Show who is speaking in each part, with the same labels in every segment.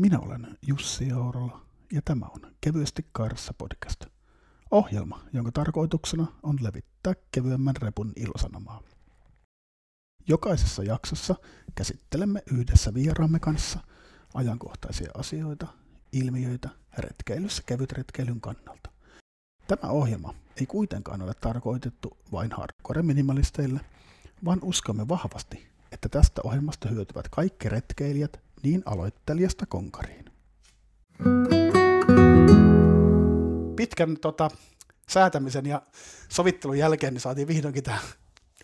Speaker 1: Minä olen Jussi Jourola ja tämä on Kevyesti kairassa podcast. Ohjelma, jonka tarkoituksena on levittää kevyemmän repun ilosanomaa. Jokaisessa jaksossa käsittelemme yhdessä vieraamme kanssa ajankohtaisia asioita, ilmiöitä retkeilyssä kevytretkeilyn kannalta. Tämä ohjelma ei kuitenkaan ole tarkoitettu vain hardcore-minimalisteille, vaan uskomme vahvasti, että tästä ohjelmasta hyötyvät kaikki retkeilijät niin aloittelijasta konkariin. Pitkän tota, säätämisen ja sovittelun jälkeen niin saatiin vihdoinkin tämä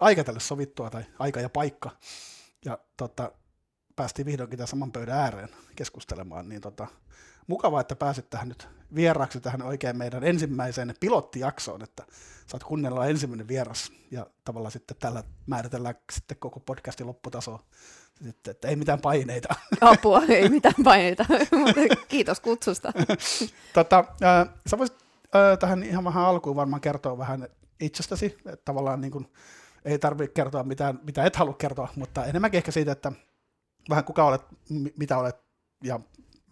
Speaker 1: aika tälle sovittua, tai aika ja paikka. Ja tota, päästiin vihdoinkin tämän saman pöydän ääreen keskustelemaan, niin tota, mukavaa, että pääsit tähän nyt vieraaksi tähän oikein meidän ensimmäiseen pilottijaksoon, että saat kuunnella ensimmäinen vieras ja tavallaan sitten tällä määritellään sitten koko podcastin lopputaso. Sitten, että ei mitään paineita.
Speaker 2: Apua, ei mitään paineita, kiitos kutsusta.
Speaker 1: tota, äh, sä voisit äh, tähän ihan vähän alkuun varmaan kertoa vähän itsestäsi, että tavallaan niin kuin, ei tarvitse kertoa mitään, mitä et halua kertoa, mutta enemmänkin ehkä siitä, että vähän kuka olet, mitä olet ja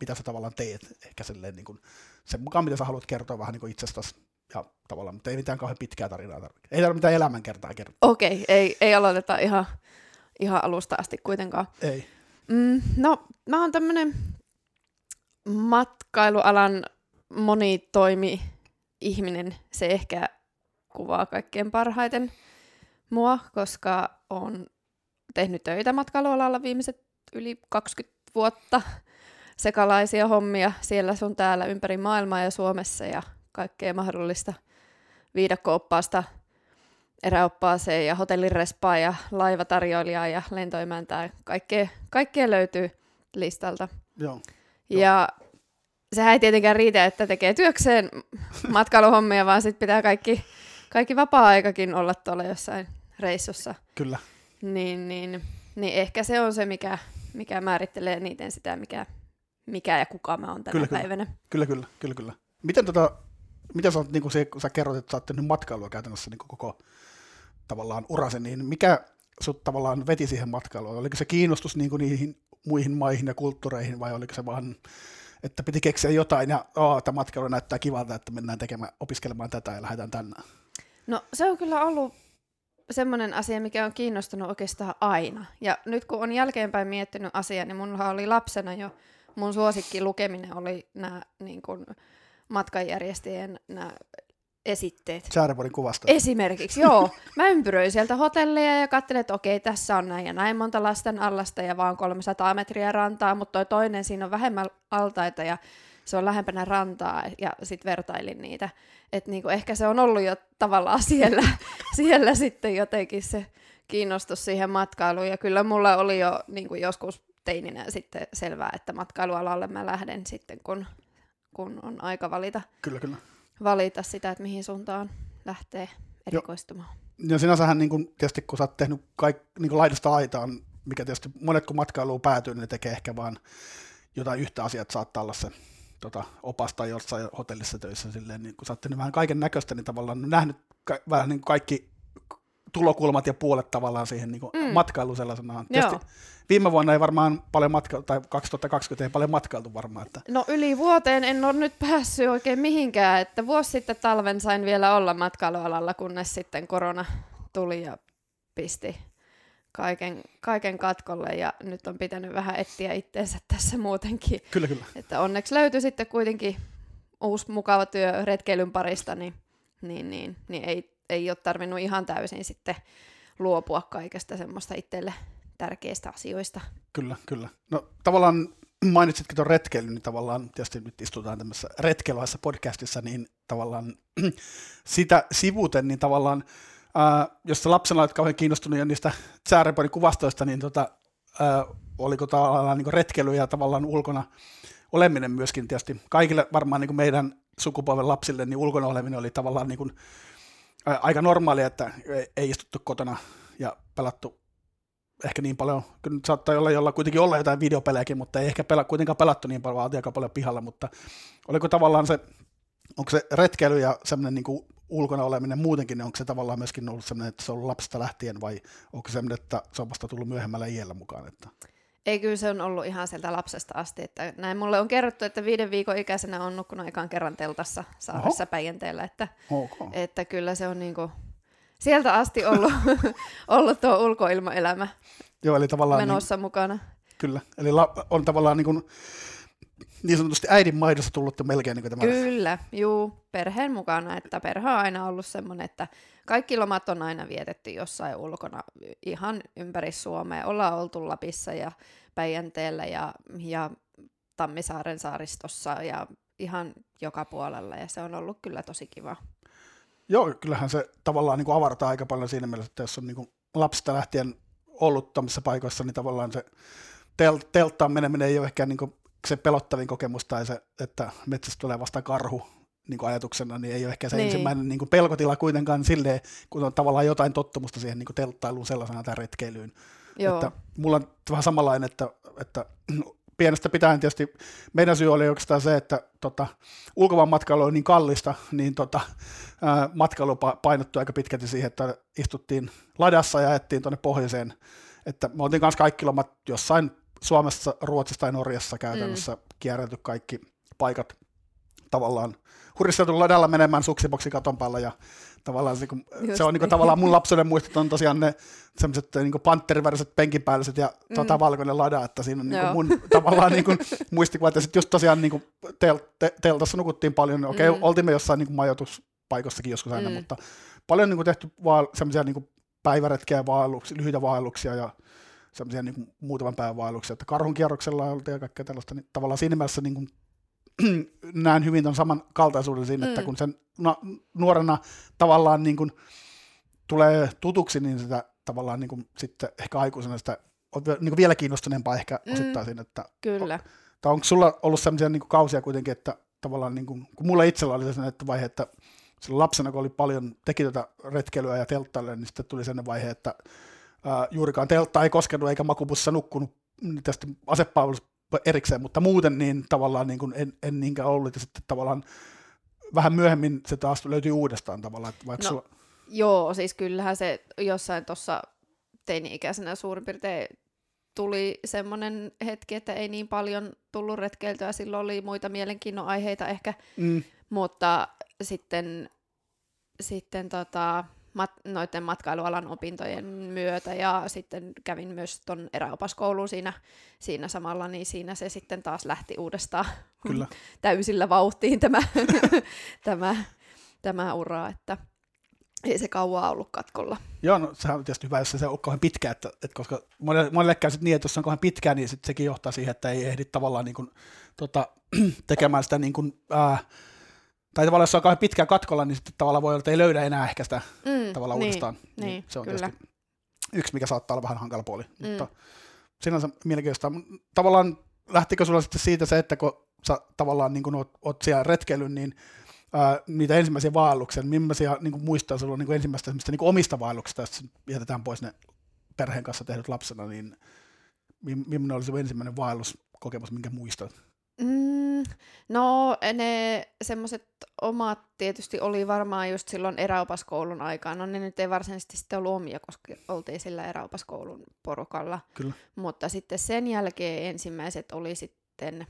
Speaker 1: mitä sä tavallaan teet, ehkä silleen niin kuin sen mukaan, mitä sä haluat kertoa vähän niin kuin itsestäsi ja tavallaan, mutta ei mitään kauhean pitkää tarinaa tarvitse. Ei tarvitse mitään elämänkertaa kertoa.
Speaker 2: Okei, okay, ei, ei aloiteta ihan, ihan alusta asti kuitenkaan.
Speaker 1: Ei.
Speaker 2: Mm, no, mä oon tämmönen matkailualan monitoimi ihminen. Se ehkä kuvaa kaikkein parhaiten mua, koska on tehnyt töitä matkailualalla viimeiset yli 20 vuotta sekalaisia hommia siellä sun täällä ympäri maailmaa ja Suomessa ja kaikkea mahdollista viidakkooppaasta eräoppaaseen ja hotellirespaa ja laivatarjoilijaa ja lentoimäntää. Kaikkea, kaikkea löytyy listalta.
Speaker 1: Joo.
Speaker 2: Ja sehän ei tietenkään riitä, että tekee työkseen matkailuhommia, vaan sitten pitää kaikki, kaikki vapaa-aikakin olla tuolla jossain reissussa.
Speaker 1: Kyllä.
Speaker 2: Niin, niin, niin ehkä se on se, mikä, mikä määrittelee niiden sitä, mikä, mikä ja kuka mä oon tänä
Speaker 1: Kyllä,
Speaker 2: päivänä.
Speaker 1: Kyllä, kyllä, kyllä, kyllä. Miten, tota, miten sä, niin kuin se, kun sä kerrot, että sä oot tehnyt matkailua käytännössä niin koko tavallaan urasen, niin mikä sut tavallaan veti siihen matkailuun? Oliko se kiinnostus niin kuin niihin muihin maihin ja kulttuureihin vai oliko se vaan, että piti keksiä jotain ja oh, tämä matkailu näyttää kivalta, että mennään tekemään, opiskelemaan tätä ja lähdetään tänne?
Speaker 2: No se on kyllä ollut semmoinen asia, mikä on kiinnostunut oikeastaan aina. Ja nyt kun on jälkeenpäin miettinyt asiaa, niin mulla oli lapsena jo mun suosikki lukeminen oli nämä niin kuin, matkanjärjestäjien nämä esitteet.
Speaker 1: Säärevuoden kuvasta.
Speaker 2: Esimerkiksi, joo. Mä ympyröin sieltä hotelleja ja katselin, että okei, tässä on näin ja näin monta lasten allasta ja vaan 300 metriä rantaa, mutta toi toinen siinä on vähemmän altaita ja se on lähempänä rantaa ja sitten vertailin niitä. Että niinku ehkä se on ollut jo tavallaan siellä, siellä sitten jotenkin se kiinnostus siihen matkailuun. Ja kyllä mulla oli jo niinku joskus teininä sitten selvää, että matkailualalle mä lähden sitten, kun, kun on aika valita,
Speaker 1: Kyllä, kyllä.
Speaker 2: Valita sitä, että mihin suuntaan lähtee erikoistumaan.
Speaker 1: Ja sinänsähän niin kun, tietysti kun sä oot tehnyt kaik, niin kun laidasta aitaan, mikä tietysti monet kun matkailuun päätyy, niin ne tekee ehkä vaan jotain yhtä asiaa, että saattaa olla se tota, opasta jossain hotellissa töissä silleen, niin kun sä oot tehnyt vähän kaiken näköistä, niin tavallaan nähnyt ka- vähän niin kaikki tulokulmat ja puolet tavallaan siihen niin mm. matkailuun sellaisenaan. Tietysti viime vuonna ei varmaan paljon matkailtu, tai 2020 ei paljon matkailtu varmaan. Että...
Speaker 2: No yli vuoteen en ole nyt päässyt oikein mihinkään, että vuosi sitten talven sain vielä olla matkailualalla, kunnes sitten korona tuli ja pisti kaiken, kaiken katkolle ja nyt on pitänyt vähän etsiä itteensä tässä muutenkin.
Speaker 1: Kyllä, kyllä.
Speaker 2: Että onneksi löytyi sitten kuitenkin uusi mukava työ retkeilyn parista, niin, niin, niin, niin ei, ei ole tarvinnut ihan täysin sitten luopua kaikesta semmoista itselle tärkeistä asioista.
Speaker 1: Kyllä, kyllä. No tavallaan mainitsitkin tuon retkeilyn, niin tavallaan tietysti nyt istutaan tämmöisessä retkeiluissa podcastissa, niin tavallaan sitä sivuten, niin tavallaan ää, jos sä lapsena olet kauhean kiinnostunut jo niistä Tsääreporin kuvastoista, niin tota, ää, oliko tavallaan niin retkeily ja tavallaan ulkona oleminen myöskin tietysti kaikille varmaan niin meidän sukupolven lapsille, niin ulkona oleminen oli tavallaan niin kuin, ää, aika normaalia, että ei istuttu kotona ja pelattu ehkä niin paljon, kyllä nyt saattaa olla jolla kuitenkin olla jotain videopelejäkin, mutta ei ehkä pela, kuitenkaan pelattu niin paljon, vaan aika paljon pihalla, mutta oliko tavallaan se, onko se retkeily ja semmoinen niin ulkona oleminen muutenkin, niin onko se tavallaan myöskin ollut semmoinen, että se on ollut lapsesta lähtien vai onko se semmoinen, että se on vasta tullut myöhemmällä iällä mukaan? Että?
Speaker 2: Ei kyllä se on ollut ihan sieltä lapsesta asti, että näin mulle on kerrottu, että viiden viikon ikäisenä on nukkunut ekan kerran teltassa saaressa Oho. Päijänteellä, että,
Speaker 1: okay.
Speaker 2: että kyllä se on niinku sieltä asti ollut, ollut tuo ulkoilmaelämä
Speaker 1: Joo, eli tavallaan
Speaker 2: menossa
Speaker 1: niin,
Speaker 2: mukana.
Speaker 1: Kyllä, eli la, on tavallaan niin, kuin, niin sanotusti äidin maidossa tullut melkein niin tämä.
Speaker 2: Kyllä, juu, perheen mukana, että perhe on aina ollut semmoinen, että kaikki lomat on aina vietetty jossain ulkona ihan ympäri Suomea. Ollaan oltu Lapissa ja Päijänteellä ja, ja Tammisaaren saaristossa ja ihan joka puolella ja se on ollut kyllä tosi kiva.
Speaker 1: Joo, kyllähän se tavallaan niin kuin avartaa aika paljon siinä mielessä, että jos on niin kuin lapsista lähtien ollut tämmöisissä paikoissa, niin tavallaan se tel- telttaan meneminen ei ole ehkä niin kuin se pelottavin kokemus tai se, että metsästä tulee vasta karhu niin kuin ajatuksena, niin ei ole ehkä se niin. ensimmäinen niin kuin pelkotila kuitenkaan silleen, kun on tavallaan jotain tottumusta siihen niin kuin telttailuun sellaisena tai retkeilyyn. Joo. Että mulla on vähän samanlainen, että, että pienestä pitäen tietysti meidän syy oli oikeastaan se, että tota, ulkomaan matkailu on niin kallista, niin tota, matkailu painottui aika pitkälti siihen, että istuttiin ladassa ja ajettiin tuonne pohjoiseen. Että me oltiin kanssa kaikki lomat jossain Suomessa, Ruotsissa tai Norjassa käytännössä mm. kierrelty kaikki paikat tavallaan huristeltu ladalla menemään suksiboksi katon päällä ja tavallaan se, kun, se on niin kuin, tavallaan mun lapsuuden muistot on tosiaan ne semmoiset niin panteriväriset penkinpäälliset ja mm. tota, valkoinen lada, että siinä on niin kuin, mun tavallaan niin kuin, muistikuvat ja sitten just tosiaan niin kuin, tel, te, teltassa nukuttiin paljon, okei okay, mm. oltiin me jossain niin kuin, majoituspaikossakin joskus aina, mm. mutta paljon niin kuin, tehty vaan semmoisia niin päiväretkiä, vaelluksia, lyhyitä vaelluksia ja semmoisia niin muutaman päivän vaelluksia, että karhun kierroksella oltiin ja kaikkea tällaista, niin tavallaan siinä mielessä niin kuin, näen hyvin tuon saman kaltaisuuden siinä, mm. että kun sen no, nuorena tavallaan niin kuin tulee tutuksi, niin sitä tavallaan niin kuin sitten ehkä aikuisena sitä on niin kuin vielä kiinnostuneempaa ehkä mm. osittain siinä, että
Speaker 2: Kyllä.
Speaker 1: tai onko sulla ollut sellaisia niin kuin kausia kuitenkin, että tavallaan niin kuin, kun mulla itsellä oli sellainen että vaihe, että silloin lapsena, kun oli paljon, teki tätä retkeilyä ja telttaille, niin sitten tuli sellainen vaihe, että ää, juurikaan teltta ei koskenut eikä makubussissa nukkunut tästä asepalvelusta erikseen, mutta muuten niin tavallaan niin kuin en, en niinkään ollut, ja sitten tavallaan vähän myöhemmin se taas löytyy uudestaan tavallaan. Että vaikka no, sulla...
Speaker 2: Joo, siis kyllähän se jossain tuossa teini-ikäisenä suurin piirtein tuli semmoinen hetki, että ei niin paljon tullut retkeiltyä, silloin oli muita mielenkiinnon aiheita ehkä, mm. mutta sitten, sitten tota, mat, noiden matkailualan opintojen myötä ja sitten kävin myös tuon eräopaskouluun siinä, siinä samalla, niin siinä se sitten taas lähti uudestaan Kyllä. täysillä vauhtiin tämä, tämä, tämä ura, että ei se kauaa ollut katkolla.
Speaker 1: Joo, no sehän on tietysti hyvä, jos se on kauhean pitkä, että, että koska monelle, monelle käy niin, että jos se on kauhean pitkä, niin sit sekin johtaa siihen, että ei ehdi tavallaan niin kuin, tota, tekemään sitä niin kuin, äh, tai tavallaan jos on kauhean pitkä katkolla, niin sitten tavallaan voi olla, että ei löydä enää ehkä sitä mm, tavallaan niin, uudestaan. Niin, niin, se on kyllä. tietysti yksi, mikä saattaa olla vähän hankala puoli. Mm. Mutta sinänsä mielenkiintoista. Tavallaan lähtikö sulla sitten siitä se, että kun sä tavallaan niin kun oot, oot siellä retkeilyn, niin ää, niitä ensimmäisiä vaelluksia, niin millaisia niin muistaa sulla niin ensimmäistä niin omista vaelluksista, jos jätetään pois ne perheen kanssa tehdyt lapsena, niin millainen oli se ensimmäinen vaelluskokemus, minkä muistat?
Speaker 2: Mm, no ne semmoiset omat tietysti oli varmaan just silloin eräopaskoulun aikaan. No ne nyt ei varsinaisesti sitten ollut omia, koska oltiin sillä eräopaskoulun porukalla.
Speaker 1: Kyllä.
Speaker 2: Mutta sitten sen jälkeen ensimmäiset oli sitten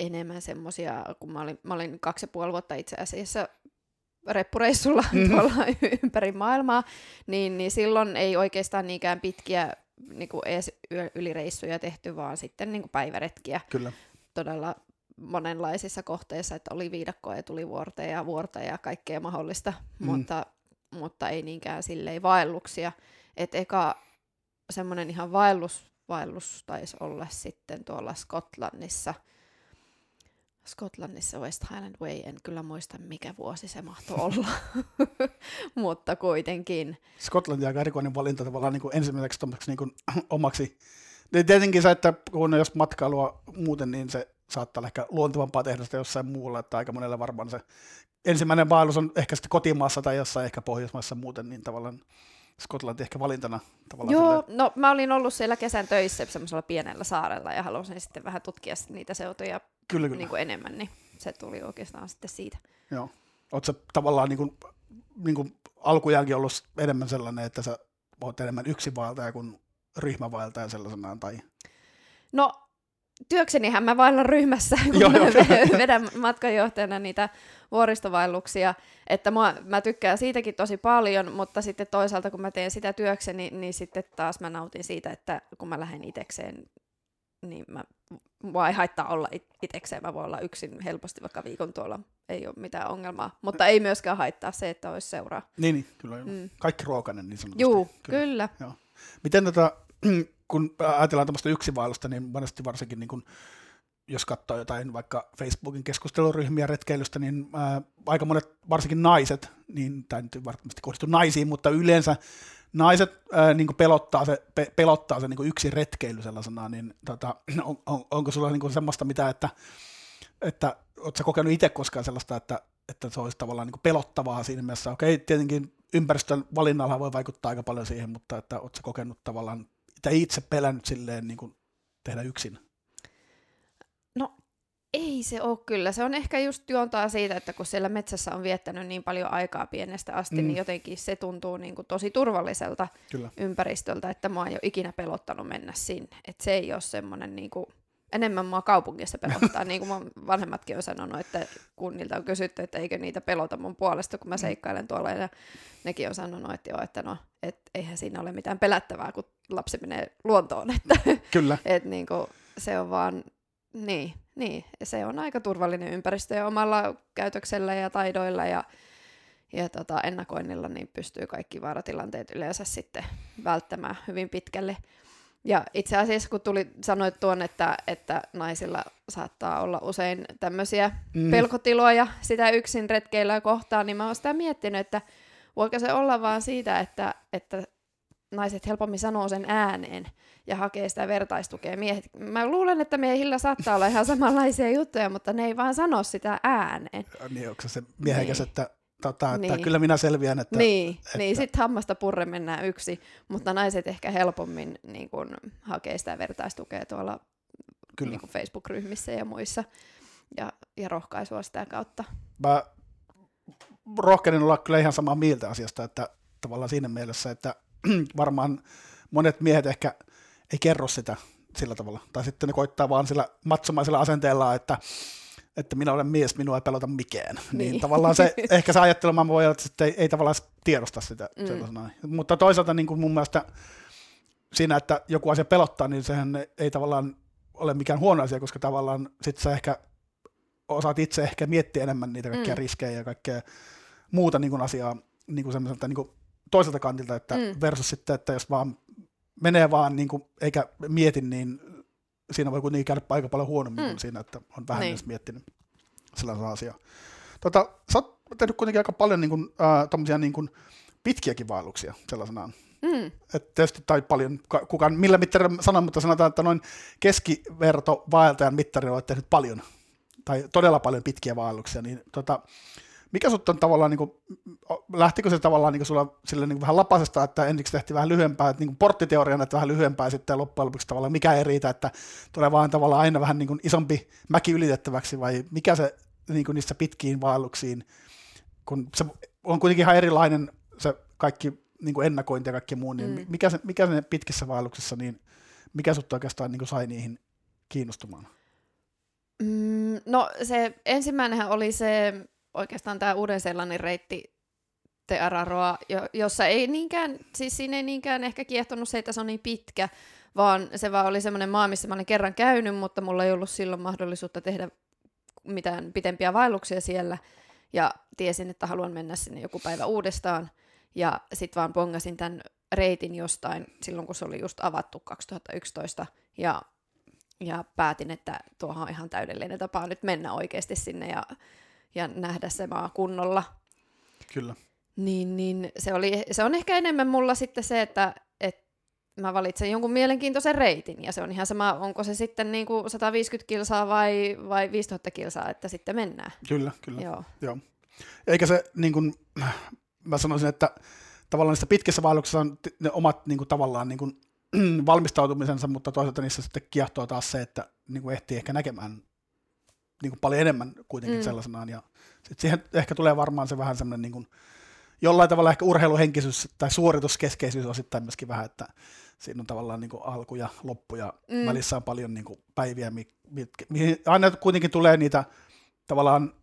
Speaker 2: enemmän semmoisia, kun mä olin, mä olin kaksi ja puoli vuotta itse asiassa reppureissulla mm-hmm. tuolla ympäri maailmaa, niin, niin silloin ei oikeastaan niinkään pitkiä niin kuin edes ylireissuja tehty, vaan sitten niin kuin päiväretkiä.
Speaker 1: Kyllä.
Speaker 2: Todella monenlaisissa kohteissa, että oli viidakkoa ja tuli vuorta ja vuorta ja kaikkea mahdollista, mm. mutta, mutta ei niinkään silleen vaelluksia. Että eka semmoinen ihan vaellus, vaellus taisi olla sitten tuolla Skotlannissa – Skotlannissa West Highland Way, en kyllä muista mikä vuosi se mahtoi olla, mutta kuitenkin.
Speaker 1: Skotlanti aika erikoinen valinta tavallaan niin kuin ensimmäiseksi niin kuin omaksi. Tietenkin se, että kun jos matkailua muuten, niin se saattaa olla ehkä luontevampaa tehdä sitä jossain muulla, että aika monelle varmaan se ensimmäinen vaellus on ehkä sitten kotimaassa tai jossain ehkä Pohjoismaissa muuten, niin tavallaan Skotlanti ehkä valintana tavallaan.
Speaker 2: Joo, silleen. no mä olin ollut siellä kesän töissä semmoisella pienellä saarella ja halusin sitten vähän tutkia niitä seutuja kyllä, kyllä. Niin kuin enemmän, niin se tuli oikeastaan sitten siitä.
Speaker 1: Joo. Oletko tavallaan niin kuin, niin kuin alkujaankin ollut enemmän sellainen, että sä oot enemmän yksin vaeltaja kuin ryhmävaeltaja sellaisenaan? Tai...
Speaker 2: No työksenihän mä vaellan ryhmässä, kun
Speaker 1: Joo,
Speaker 2: mä
Speaker 1: joo.
Speaker 2: vedän matkanjohtajana niitä vuoristovaelluksia, että mä, mä tykkään siitäkin tosi paljon, mutta sitten toisaalta kun mä teen sitä työkseni, niin sitten taas mä nautin siitä, että kun mä lähden itekseen, niin mä, mua ei haittaa olla it- itekseen, mä voin olla yksin helposti vaikka viikon tuolla, ei ole mitään ongelmaa, mutta ei myöskään haittaa se, että olisi seuraa.
Speaker 1: Niin, niin kyllä. Mm. Kaikki ruokainen niin sanotusti.
Speaker 2: Juu, kyllä.
Speaker 1: Joo. Miten tota, kun ajatellaan tämmöistä yksinvaellusta, niin monesti varsinkin niin kun, jos katsoo jotain vaikka Facebookin keskusteluryhmiä retkeilystä, niin ää, aika monet, varsinkin naiset, niin tämä nyt varmasti kohdistu naisiin, mutta yleensä naiset ää, niin pelottaa se, pe, pelottaa se niin yksin retkeily sellaisena, niin tota, on, on, onko sulla niin semmoista mitä, että, että sä kokenut itse koskaan sellaista, että, että se olisi tavallaan niin pelottavaa siinä mielessä, okei, tietenkin ympäristön valinnalla voi vaikuttaa aika paljon siihen, mutta että sä kokenut tavallaan, itse pelännyt silleen niin tehdä yksin?
Speaker 2: Ei se ole kyllä. Se on ehkä just juontaa siitä, että kun siellä metsässä on viettänyt niin paljon aikaa pienestä asti,
Speaker 1: Mm.
Speaker 2: mm. niin jotenkin se tuntuu niin kuin tosi turvalliselta
Speaker 1: Kyllä.
Speaker 2: ympäristöltä, että mä oon jo ikinä pelottanut mennä sinne. Et se ei ole semmoinen niin kuin, enemmän mua kaupungissa pelottaa, niin kuin mun vanhemmatkin on sanonut, että kun niiltä on kysytty, että eikö niitä pelota mun puolesta, kun mä seikkailen tuolla, ja nekin on sanonut, että joo, että no, et eihän siinä ole mitään pelättävää, kun lapsi menee luontoon, että
Speaker 1: Kyllä,
Speaker 2: et niinku, se on vaan, niin, niin, se on aika turvallinen ympäristö ja omalla käytöksellä ja taidoilla ja, ja tota, ennakoinnilla niin pystyy kaikki vaaratilanteet yleensä sitten välttämään hyvin pitkälle. Ja itse asiassa kun tuli, sanoit tuon, että, että naisilla saattaa olla usein tämmöisiä
Speaker 1: Mm.
Speaker 2: pelkotiloja sitä yksin retkeilyä kohtaan, niin mä oon sitä miettinyt, että voiko se olla vaan siitä, että, että naiset helpommin sanoo sen ääneen ja hakee sitä vertaistukea. Miehet, mä luulen, että miehillä saattaa olla ihan samanlaisia juttuja, mutta ne ei vaan sano sitä ääneen.
Speaker 1: niin onko se miehekäs,
Speaker 2: Niin.
Speaker 1: että, tota, että
Speaker 2: Niin.
Speaker 1: kyllä minä selviän, että
Speaker 2: niin,
Speaker 1: että-
Speaker 2: niin sitten hammasta purre mennään yksi, mutta naiset ehkä helpommin niin kun, hakee sitä vertaistukea tuolla
Speaker 1: kyllä.
Speaker 2: niin kun Facebook-ryhmissä ja muissa ja, ja rohkaisua sitä kautta.
Speaker 1: Mä rohkenin olla kyllä ihan samaa mieltä asiasta, että tavallaan siinä mielessä, että varmaan monet miehet ehkä ei kerro sitä sillä tavalla, tai sitten ne koittaa vaan sillä matsomaisella asenteella, että että minä olen mies, minua ei pelota mikään. Niin, niin tavallaan se, ehkä se ajattelumaailma voi olla, että sitten ei, ei tavallaan tiedosta sitä
Speaker 2: Mm.
Speaker 1: sellaisena. Mutta toisaalta niin kuin mun mielestä siinä, että joku asia pelottaa, niin sehän ei tavallaan ole mikään huono asia, koska tavallaan sit sä ehkä osaat itse ehkä miettiä enemmän niitä kaikkia. Mm. riskejä ja kaikkea muuta niin kuin asiaa niin kuin semmoiselta niin kuin toiselta kantilta, että mm. Versus sitten, että jos vaan menee vaan niin kuin, eikä mieti, niin siinä voi kuitenkin käydä aika paljon huonommin mm. kuin siinä, että on vähän
Speaker 2: Niin.
Speaker 1: edes miettinyt sellaista asiaa. Tota, sä oot tehnyt kuitenkin aika paljon niin kuin, äh, niin kuin pitkiäkin vaelluksia sellaisenaan.
Speaker 2: Mm.
Speaker 1: Et tietysti tai paljon, ka- kukaan, millä mittarilla sanon, mutta sanotaan, että noin keskiverto vaeltajan mittarilla olet tehnyt paljon, tai todella paljon pitkiä vaelluksia, niin tota, mikä sut on tavallaan, niin kuin, lähtikö se tavallaan niin sulla sille niin vähän lapasesta, että ensiksi tehtiin vähän lyhyempää, että niin porttiteoriana, että vähän lyhyempää ja sitten loppujen lopuksi tavallaan mikä ei riitä, että tulee vaan tavallaan aina vähän niin kuin isompi mäki ylitettäväksi, vai mikä se niin kuin niissä pitkiin vaelluksiin, kun se on kuitenkin ihan erilainen se kaikki niin kuin ennakointi ja kaikki muu, niin
Speaker 2: Mm.
Speaker 1: mikä, se, mikä se pitkissä vaelluksissa, niin mikä sut oikeastaan niin kuin sai niihin kiinnostumaan?
Speaker 2: Mm, no se ensimmäinenhän oli se oikeastaan tämä Uuden-Seelannin reitti Te Araroa, jo, jossa ei niinkään, siis siinä ei niinkään ehkä kiehtonut se, että se on niin pitkä, vaan se vaan oli semmoinen maa, missä mä olin kerran käynyt, mutta mulla ei ollut silloin mahdollisuutta tehdä mitään pitempiä vaelluksia siellä, ja tiesin, että haluan mennä sinne joku päivä uudestaan, ja sitten vaan pongasin tämän reitin jostain silloin, kun se oli just avattu 2011, ja ja päätin, että tuohon on ihan täydellinen tapa nyt mennä oikeasti sinne ja, ja nähdä se maa kunnolla.
Speaker 1: Kyllä.
Speaker 2: Niin, niin se, oli, se on ehkä enemmän mulla sitten se, että, että mä valitsen jonkun mielenkiintoisen reitin, ja se on ihan sama, onko se sitten niin kuin 150 kilsaa vai, vai 5000 kilsaa, että sitten mennään.
Speaker 1: Kyllä, kyllä.
Speaker 2: Joo.
Speaker 1: Joo. Eikä se, niin kuin, mä sanoisin, että tavallaan niissä pitkissä vaelluksissa on ne omat niin kuin, tavallaan niin kuin, valmistautumisensa, mutta toisaalta niissä sitten kiehtoo taas se, että niin kuin ehtii ehkä näkemään niin kuin paljon enemmän kuitenkin mm. Sellaisenaan. Ja sit siihen ehkä tulee varmaan se vähän semmoinen niin kuin, jollain tavalla ehkä urheiluhenkisyys tai suorituskeskeisyys osittain myöskin vähän, että siinä on tavallaan niin kuin alku ja loppu ja mm. välissä on paljon niin kuin päiviä, mitkä, mihin aina kuitenkin tulee niitä tavallaan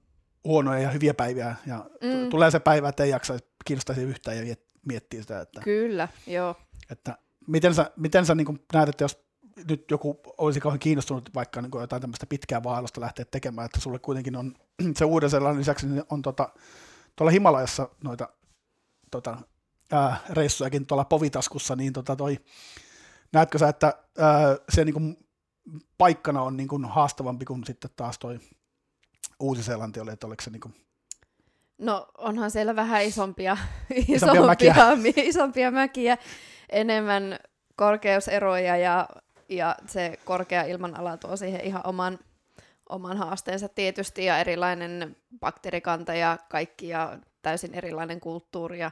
Speaker 1: huonoja ja hyviä päiviä ja mm. tulee se päivä, että ei jaksa kiinnostaisi yhtään ja miettiä sitä. Että,
Speaker 2: Kyllä, joo.
Speaker 1: Että miten sä, miten sä niin näet, että jos nyt joku olisi kauhean kiinnostunut vaikka niin jotain tämmöistä pitkää vaellusta lähteä tekemään, että sulle kuitenkin on se uuden sellainen lisäksi niin on tota, tuolla Himalajassa noita tota, ää, reissujakin tuolla povitaskussa, niin tota toi, näetkö sä, että ää, se niin kuin, paikkana on niin kuin, haastavampi kuin sitten taas toi Uusi-Seelanti oli, että oliko se niin kuin...
Speaker 2: No onhan siellä vähän isompia, isompia, mäkiä. isompia mäkiä, enemmän korkeuseroja ja, ja se korkea ilmanala tuo siihen ihan oman, oman haasteensa tietysti ja erilainen bakteerikanta ja kaikki ja täysin erilainen kulttuuri ja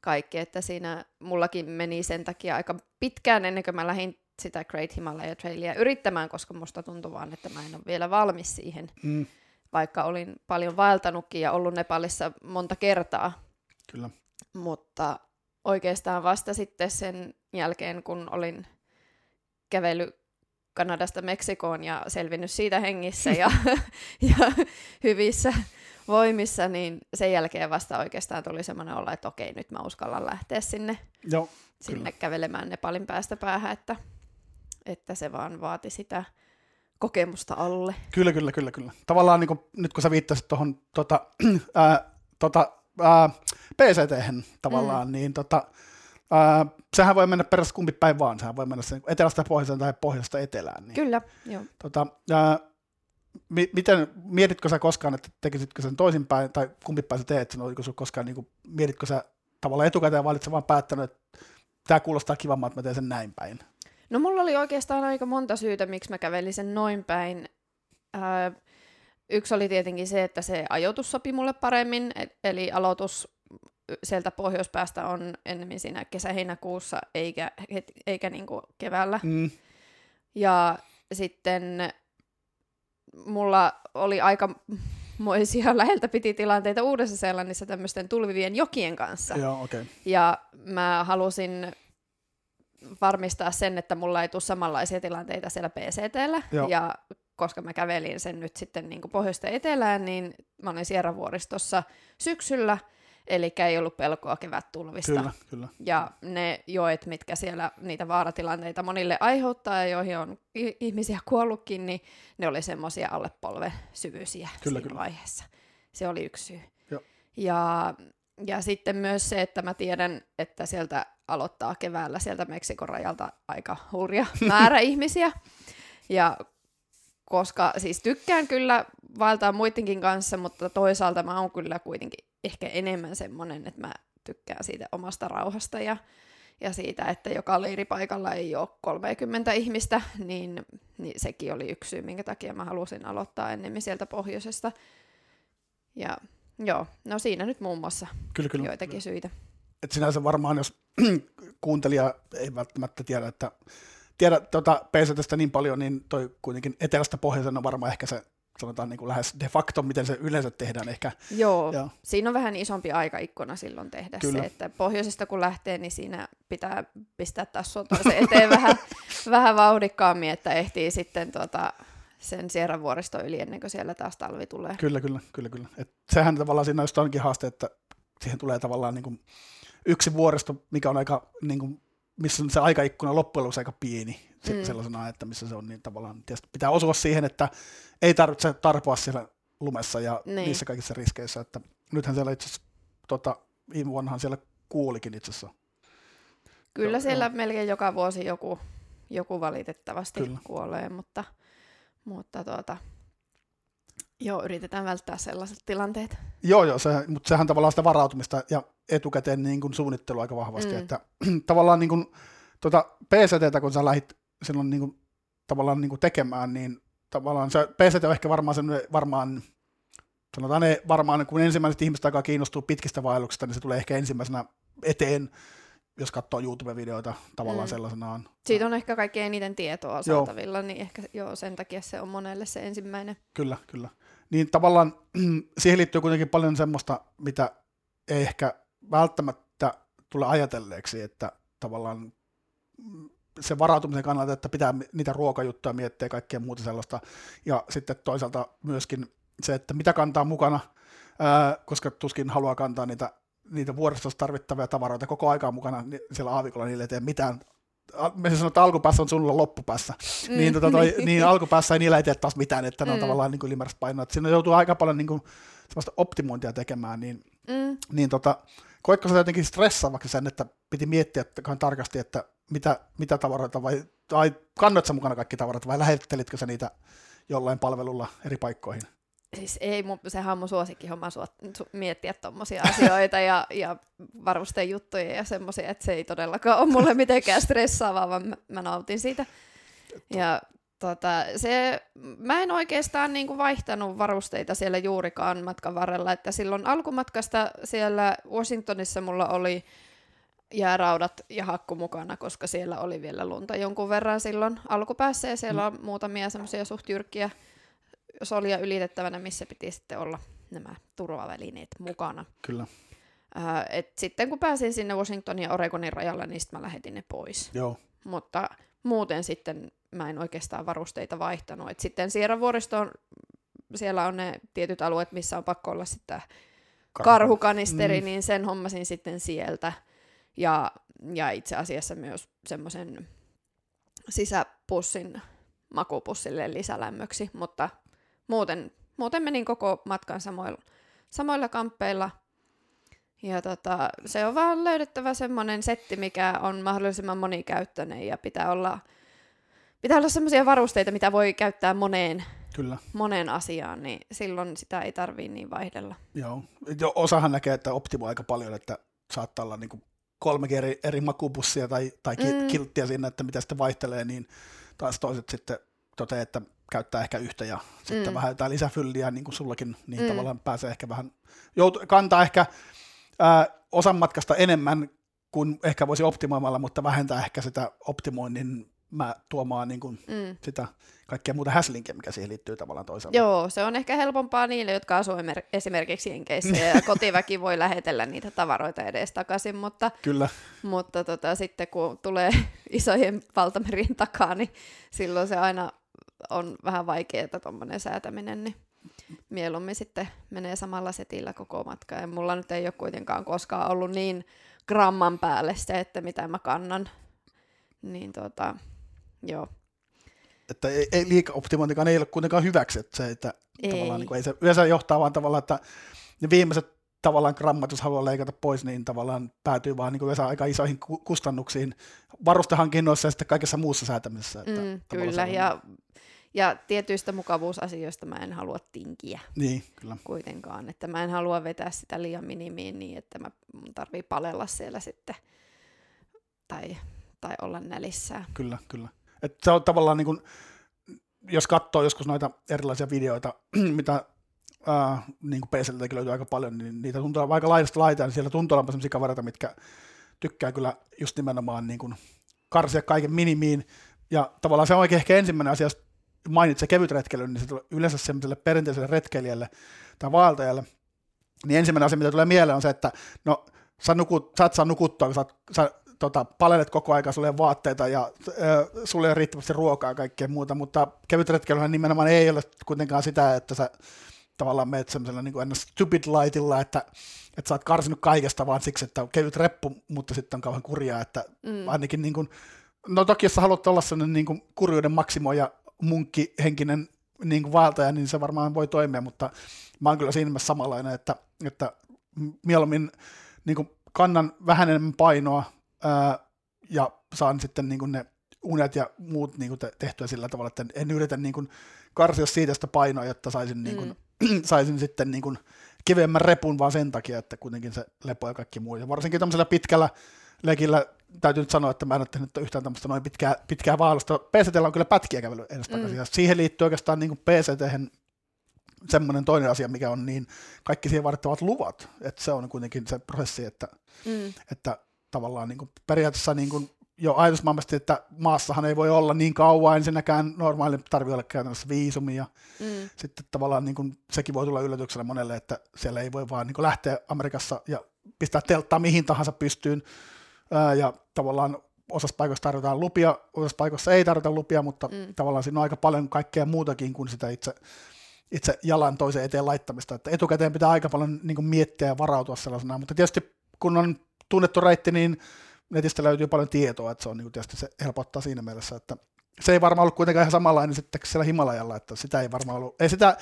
Speaker 2: kaikki, että siinä mullakin meni sen takia aika pitkään ennen kuin mä lähdin sitä Great Himalaya Trailia yrittämään, koska musta tuntui vaan, että mä en ole vielä valmis siihen. Mm vaikka olin paljon vaeltanutkin ja ollut Nepalissa monta kertaa.
Speaker 1: Kyllä.
Speaker 2: Mutta oikeastaan vasta sitten sen jälkeen, kun olin kävellyt Kanadasta Meksikoon ja selvinnyt siitä hengissä ja, ja hyvissä voimissa, niin sen jälkeen vasta oikeastaan tuli semmoinen olla, että okei, nyt mä uskallan lähteä sinne,
Speaker 1: Joo,
Speaker 2: sinne kävelemään Nepalin päästä päähän, että, että se vaan vaati sitä kokemusta alle.
Speaker 1: Kyllä, kyllä, kyllä, kyllä. Tavallaan niin kuin, nyt kun sä viittasit tuohon tota, tota, PCT tavallaan, mm. niin tota, sehän voi mennä perässä kumpi päin vaan, sehän voi mennä sen etelästä pohjoiseen tai pohjoisesta etelään. Niin,
Speaker 2: kyllä, joo.
Speaker 1: Tota, ää, mi- miten, mietitkö sä koskaan, että tekisitkö sen toisinpäin, tai kumpi päin sä teet sen, oliko sun koskaan, niin kuin, mietitkö sä tavallaan etukäteen valitse vaan päättänyt, että tämä kuulostaa kivammalta, että mä teen sen näin päin?
Speaker 2: No mulla oli oikeastaan aika monta syytä, miksi mä kävelin sen noin päin. Ää, yksi oli tietenkin se, että se ajoitus sopi mulle paremmin, et, eli aloitus sieltä pohjoispäästä on enemmän siinä kesä-heinäkuussa eikä, eikä niinku keväällä. Mm. Ja sitten mulla oli aika moisia läheltä piti tilanteita Uudessa Seelannissa tämmöisten tulvivien jokien kanssa.
Speaker 1: Joo, okay.
Speaker 2: Ja mä halusin varmistaa sen, että mulla ei tule samanlaisia tilanteita siellä PCTllä. Joo. Ja koska mä kävelin sen nyt sitten niin pohjoista etelään, niin mä olin Sierravuoristossa syksyllä, eli ei ollut pelkoa kevättulvista.
Speaker 1: Kyllä, kyllä.
Speaker 2: Ja ne joet, mitkä siellä niitä vaaratilanteita monille aiheuttaa ja joihin on ihmisiä kuollutkin, niin ne oli semmoisia alle polven syvyisiä kyllä, siinä kyllä. vaiheessa. Se oli yksi syy.
Speaker 1: Joo.
Speaker 2: Ja, ja sitten myös se, että mä tiedän, että sieltä aloittaa keväällä sieltä Meksikon rajalta aika hurja määrä ihmisiä. Ja koska siis tykkään kyllä vaeltaa muidenkin kanssa, mutta toisaalta mä oon kyllä kuitenkin ehkä enemmän semmonen, että mä tykkään siitä omasta rauhasta ja, ja siitä, että joka leiripaikalla ei ole 30 ihmistä, niin, niin sekin oli yksi syy, minkä takia mä halusin aloittaa ennemmin sieltä pohjoisesta. Ja joo, no siinä nyt muun muassa
Speaker 1: kyllä, kyllä.
Speaker 2: joitakin syitä.
Speaker 1: Et sinänsä varmaan, jos kuuntelija ei välttämättä tiedä, että tiedä tuota PCTstä niin paljon, niin toi kuitenkin etelästä pohjoisena on varmaan ehkä se sanotaan niin kuin lähes de facto, miten se yleensä tehdään ehkä.
Speaker 2: Joo, ja. siinä on vähän isompi aikaikkuna silloin tehdä Kyllä. se, että pohjoisesta kun lähtee, niin siinä pitää pistää taas se eteen vähän, vähän vauhdikkaammin, että ehtii sitten tuota, sen Sierran vuoristo yli ennen kuin siellä taas talvi tulee.
Speaker 1: Kyllä, kyllä, kyllä, kyllä. Et sehän tavallaan siinä onkin haaste, että siihen tulee tavallaan niin kuin yksi vuoristo, mikä on aika, niin kuin, missä on se aikaikkuna loppujen lopuksi aika pieni mm. sellaisena, että missä se on, niin tavallaan tietysti pitää osua siihen, että ei tarvitse tarpoa siellä lumessa ja niin. niissä kaikissa riskeissä, että nythän siellä itse asiassa, tota, viime vuonnahan siellä kuulikin itse asiassa.
Speaker 2: Kyllä siellä no. melkein joka vuosi joku, joku valitettavasti Kyllä. kuolee, mutta, mutta tuota, Joo, yritetään välttää sellaiset tilanteet.
Speaker 1: Joo, joo, se, mutta sehän tavallaan sitä varautumista ja etukäteen niin kuin suunnittelu aika vahvasti, mm. että tavallaan niin kuin, tuota PCTtä, kun sä lähdit silloin niin kuin, tavallaan niin kuin tekemään, niin tavallaan se PCT on ehkä varmaan sen, varmaan, sanotaan ne varmaan, kun ensimmäiset ihmiset alkaa kiinnostua pitkistä vaelluksista, niin se tulee ehkä ensimmäisenä eteen, jos katsoo YouTube-videoita tavallaan mm. sellaisenaan.
Speaker 2: Siitä on ehkä kaikkein eniten tietoa saatavilla, joo. niin ehkä joo, sen takia se on monelle se ensimmäinen.
Speaker 1: Kyllä, kyllä niin tavallaan siihen liittyy kuitenkin paljon semmoista, mitä ei ehkä välttämättä tule ajatelleeksi, että tavallaan se varautumisen kannalta, että pitää niitä ruokajuttuja miettiä ja kaikkea muuta sellaista. Ja sitten toisaalta myöskin se, että mitä kantaa mukana, ää, koska tuskin haluaa kantaa niitä, niitä vuoristossa tarvittavia tavaroita koko aikaa mukana niin siellä aavikolla, niille ei tee mitään me sanotaan, että alkupäässä on sulla loppupäässä, mm. niin, tota toi, niin alkupäässä ei niillä ei tee taas mitään, että ne on mm. tavallaan niin ylimääräistä painoa. Että siinä joutuu aika paljon niin kuin, optimointia tekemään, niin, mm. niin tota, koitko sä jotenkin stressaavaksi sen, että piti miettiä että tarkasti, että mitä, mitä tavaroita vai, vai kannoit sä mukana kaikki tavarat vai lähettelitkö sä niitä jollain palvelulla eri paikkoihin?
Speaker 2: Siis ei, mun, sehän on mun suosikkihomma su, su, miettiä tuommoisia asioita ja, ja varusteen juttuja ja semmoisia, että se ei todellakaan ole mulle mitenkään stressaavaa, vaan mä, mä nautin siitä. Ja tota, se, mä en oikeastaan niin kuin vaihtanut varusteita siellä juurikaan matkan varrella, että silloin alkumatkasta siellä Washingtonissa mulla oli jääraudat ja hakku mukana, koska siellä oli vielä lunta jonkun verran silloin alkupäässä ja siellä mm. on muutamia semmoisia suht jyrkkiä solia ylitettävänä, missä piti sitten olla nämä turvavälineet mukana.
Speaker 1: Kyllä.
Speaker 2: Äh, et sitten kun pääsin sinne Washingtonin ja Oregonin rajalle, niin sitten mä lähetin ne pois.
Speaker 1: Joo.
Speaker 2: Mutta muuten sitten mä en oikeastaan varusteita vaihtanut. Et sitten Sierra vuoristoon, siellä on ne tietyt alueet, missä on pakko olla sitten karhukanisteri, mm. niin sen hommasin sitten sieltä. Ja, ja itse asiassa myös semmoisen sisäpussin makupussille lisälämmöksi, mutta muuten, muuten menin koko matkan samoilla, samoilla kamppeilla. Ja tota, se on vaan löydettävä semmoinen setti, mikä on mahdollisimman monikäyttöinen ja pitää olla, pitää olla semmoisia varusteita, mitä voi käyttää moneen,
Speaker 1: Kyllä.
Speaker 2: moneen asiaan, niin silloin sitä ei tarvii niin vaihdella.
Speaker 1: Joo, osahan näkee, että optimoi aika paljon, että saattaa olla niin kolme eri, eri makupussia tai, tai mm. kilttiä siinä, että mitä sitten vaihtelee, niin taas toiset sitten toteaa, että käyttää ehkä yhtä ja sitten mm. vähän jotain lisäfylliä, niin kuin sullakin, niin mm. tavallaan pääsee ehkä vähän, joutu, kantaa ehkä ää, osan matkasta enemmän kuin ehkä voisi optimoimalla, mutta vähentää ehkä sitä optimoinnin mä tuomaan niin kuin mm. sitä kaikkea muuta häslinkiä, mikä siihen liittyy tavallaan toisaalta.
Speaker 2: Joo, se on ehkä helpompaa niille, jotka asuu esimerkiksi Jenkeissä ja kotiväki voi lähetellä niitä tavaroita edes takaisin, mutta,
Speaker 1: Kyllä.
Speaker 2: mutta tota, sitten kun tulee isojen valtamerien takaa, niin silloin se aina on vähän vaikeaa tuommoinen säätäminen, niin mieluummin sitten menee samalla setillä koko matka. Ja mulla nyt ei ole kuitenkaan koskaan ollut niin gramman päälle se, että mitä mä kannan. Niin tota, joo.
Speaker 1: Että ei, ei liikaoptimointikaan ei ole kuitenkaan hyväksi, että se, että ei. tavallaan niin kuin, ei se yleensä johtaa vaan tavallaan, että ne viimeiset tavallaan grammat, jos haluaa leikata pois, niin tavallaan päätyy vaan niin aika isoihin kustannuksiin varustehankinnoissa ja sitten kaikessa muussa säätämisessä. Että
Speaker 2: mm, kyllä, ja ja tietyistä mukavuusasioista mä en halua tinkiä
Speaker 1: niin, kyllä.
Speaker 2: kuitenkaan. Että mä en halua vetää sitä liian minimiin niin, että mä mun tarvii palella siellä sitten tai, tai olla nälissään.
Speaker 1: Kyllä, kyllä. Et se on tavallaan niin kuin, jos katsoo joskus noita erilaisia videoita, mitä äh, niin kuin PCltäkin löytyy aika paljon, niin niitä tuntuu aika laidasta laitaan, niin siellä tuntuu olevan sellaisia kavereita, mitkä tykkää kyllä just nimenomaan niin kuin karsia kaiken minimiin, ja tavallaan se on oikein ehkä ensimmäinen asia, jos mainitse kevyt retkeily, niin se tulee yleensä semmoiselle perinteiselle retkeilijälle tai vaeltajalle, niin ensimmäinen asia, mitä tulee mieleen, on se, että no, sä, nukut, sä et saa nukuttua, kun sä, sä tota, palelet koko aika, sulle ei vaatteita ja ö, sulle ei ole riittävästi ruokaa ja kaikkea muuta, mutta kevyt retkeilyhän nimenomaan ei ole kuitenkaan sitä, että sä tavallaan meet semmoisella niin kuin stupid lightilla, että, että sä oot karsinut kaikesta vaan siksi, että on kevyt reppu, mutta sitten on kauhean kurjaa, että mm. ainakin niin kuin, no toki jos sä haluat olla sellainen niin kuin kurjuuden maksimoija munkkihenkinen niin kuin vaeltaja, niin se varmaan voi toimia, mutta mä oon kyllä siinä mielessä samanlainen, että, että mieluummin niin kuin kannan vähän enemmän painoa ää, ja saan sitten niin kuin ne unet ja muut niin kuin tehtyä sillä tavalla, että en yritä niin kuin karsia siitä sitä painoa, jotta saisin, niin kuin, mm. saisin sitten niin kuin keveämmän repun vaan sen takia, että kuitenkin se lepo ja kaikki muu. Ja varsinkin tämmöisellä pitkällä lekillä täytyy nyt sanoa, että mä en ole tehnyt yhtään tämmöistä noin pitkää, pitkää vaellusta. PCT on kyllä pätkiä kävely edes takaisin. Mm. Siihen liittyy oikeastaan niin PCT semmoinen toinen asia, mikä on niin kaikki siihen vaadittavat luvat. Että se on kuitenkin se prosessi, että, mm. että tavallaan niin kuin periaatteessa niin kuin jo ajatusmaailmasti, että maassahan ei voi olla niin kauan ensinnäkään normaali tarvii olla käytännössä viisumia. Mm. Sitten tavallaan niin kuin, sekin voi tulla yllätyksellä monelle, että siellä ei voi vaan niin kuin lähteä Amerikassa ja pistää telttaa mihin tahansa pystyyn, ää, ja tavallaan osassa paikoissa tarvitaan lupia, osassa paikoissa ei tarvita lupia, mutta mm. tavallaan siinä on aika paljon kaikkea muutakin kuin sitä itse, itse jalan toisen eteen laittamista. Että etukäteen pitää aika paljon niin kuin miettiä ja varautua sellaisena, mutta tietysti kun on tunnettu reitti, niin netistä löytyy paljon tietoa, että se on niin kuin tietysti se helpottaa siinä mielessä, että se ei varmaan ollut kuitenkaan ihan samanlainen sitten siellä Himalajalla, että sitä ei varmaan ollut, ei sitä,